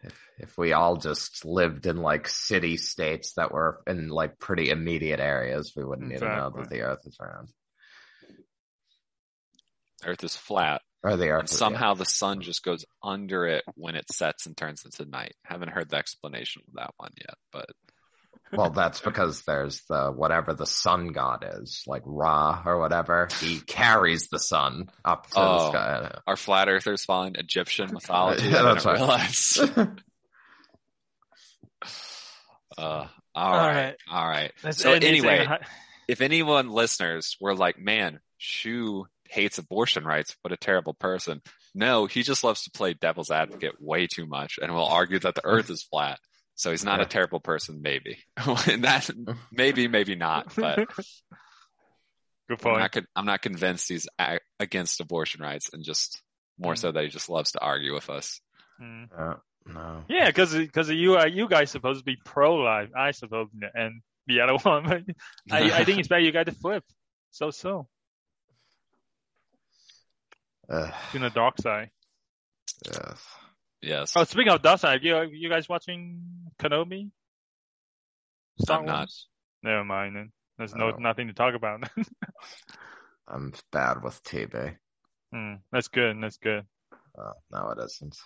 S1: If if we all just lived in like city states that were in like pretty immediate areas, we wouldn't even know that the Earth is round.
S3: Earth is flat,
S1: Or they are.
S3: and
S1: is-
S3: somehow the sun just goes under it when it sets and turns into night. Haven't heard the explanation of that one yet, but
S1: Well, that's because there's the whatever the sun god is, like Ra or whatever. He carries the sun up to the
S3: Oh.
S1: sky.
S3: our flat earthers following Egyptian mythology.
S1: Yeah, that's
S3: didn't
S1: right.
S3: Uh, all
S4: All
S3: right.
S4: right.
S3: All right.
S4: Let's
S3: So
S4: end
S3: anyway, if anyone listeners were like, man, Shu hates abortion rights, what a terrible person. No, he just loves to play devil's advocate way too much and will argue that the earth is flat. So he's not
S1: Yeah.
S3: a terrible person, maybe. and that maybe, maybe not, but
S4: Good
S3: I'm
S4: point.
S3: not, I'm not convinced he's a- against abortion rights and just more so that he just loves to argue with us.
S4: Mm.
S1: Uh, no.
S4: Yeah, because because you are you guys supposed to be pro life. I suppose and the other one. I I think it's better you guys to flip. So so
S1: Ugh,
S4: to the dark side.
S1: yes.
S3: yes.
S4: Oh, speaking of dark side, you you guys watching Kenobi? Star
S3: I'm not.
S4: Wars? Never mind. Then. There's no
S1: Oh.
S4: nothing to talk about.
S1: I'm bad with TV.
S4: Hmm, that's good. That's good.
S1: Uh, no, it isn't.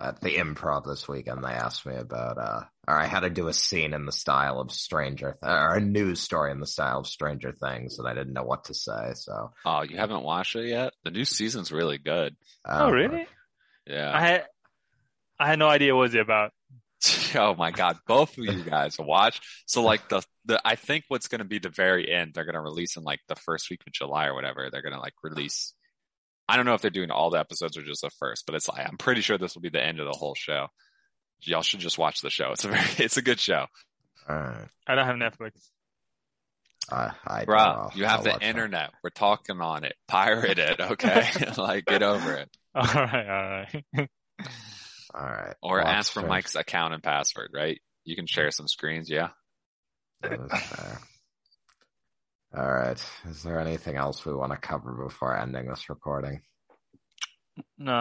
S1: At the improv this weekend, they asked me about, uh, or I had to do a scene in the style of Stranger, Th- or a news story in the style of Stranger Things, and I didn't know what to say, so.
S3: Oh, you haven't watched it yet? The new season's really good.
S1: uh,
S4: oh really?
S3: Yeah.
S4: I had I had no idea what it was about.
S3: Oh my god, both of you guys watch. So like the the I think what's going to be the very end, they're going to release in like the first week of July or whatever. They're going to like release. I don't know if they're doing all the episodes or just the first, but it's like I'm pretty sure this will be the end of the whole show. Y'all should just watch the show. It's a very it's a good show,
S1: Alright.
S4: I don't have Netflix.
S1: I, I
S3: bro.
S1: I'll-
S3: You have
S1: I'll
S3: the
S1: watch that.
S3: internet. We're talking on it. Pirate it, okay? like get over it,
S4: All right, all right.
S1: Alright.
S3: or
S1: Watch
S3: ask for
S1: Stranger-
S3: Mike's account and password. Right? You can share some screens. Yeah.
S1: That is fair. Alright. Is there anything else we want to cover before ending this recording?
S4: no,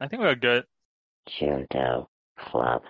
S4: I think we're good.
S2: Junto Club.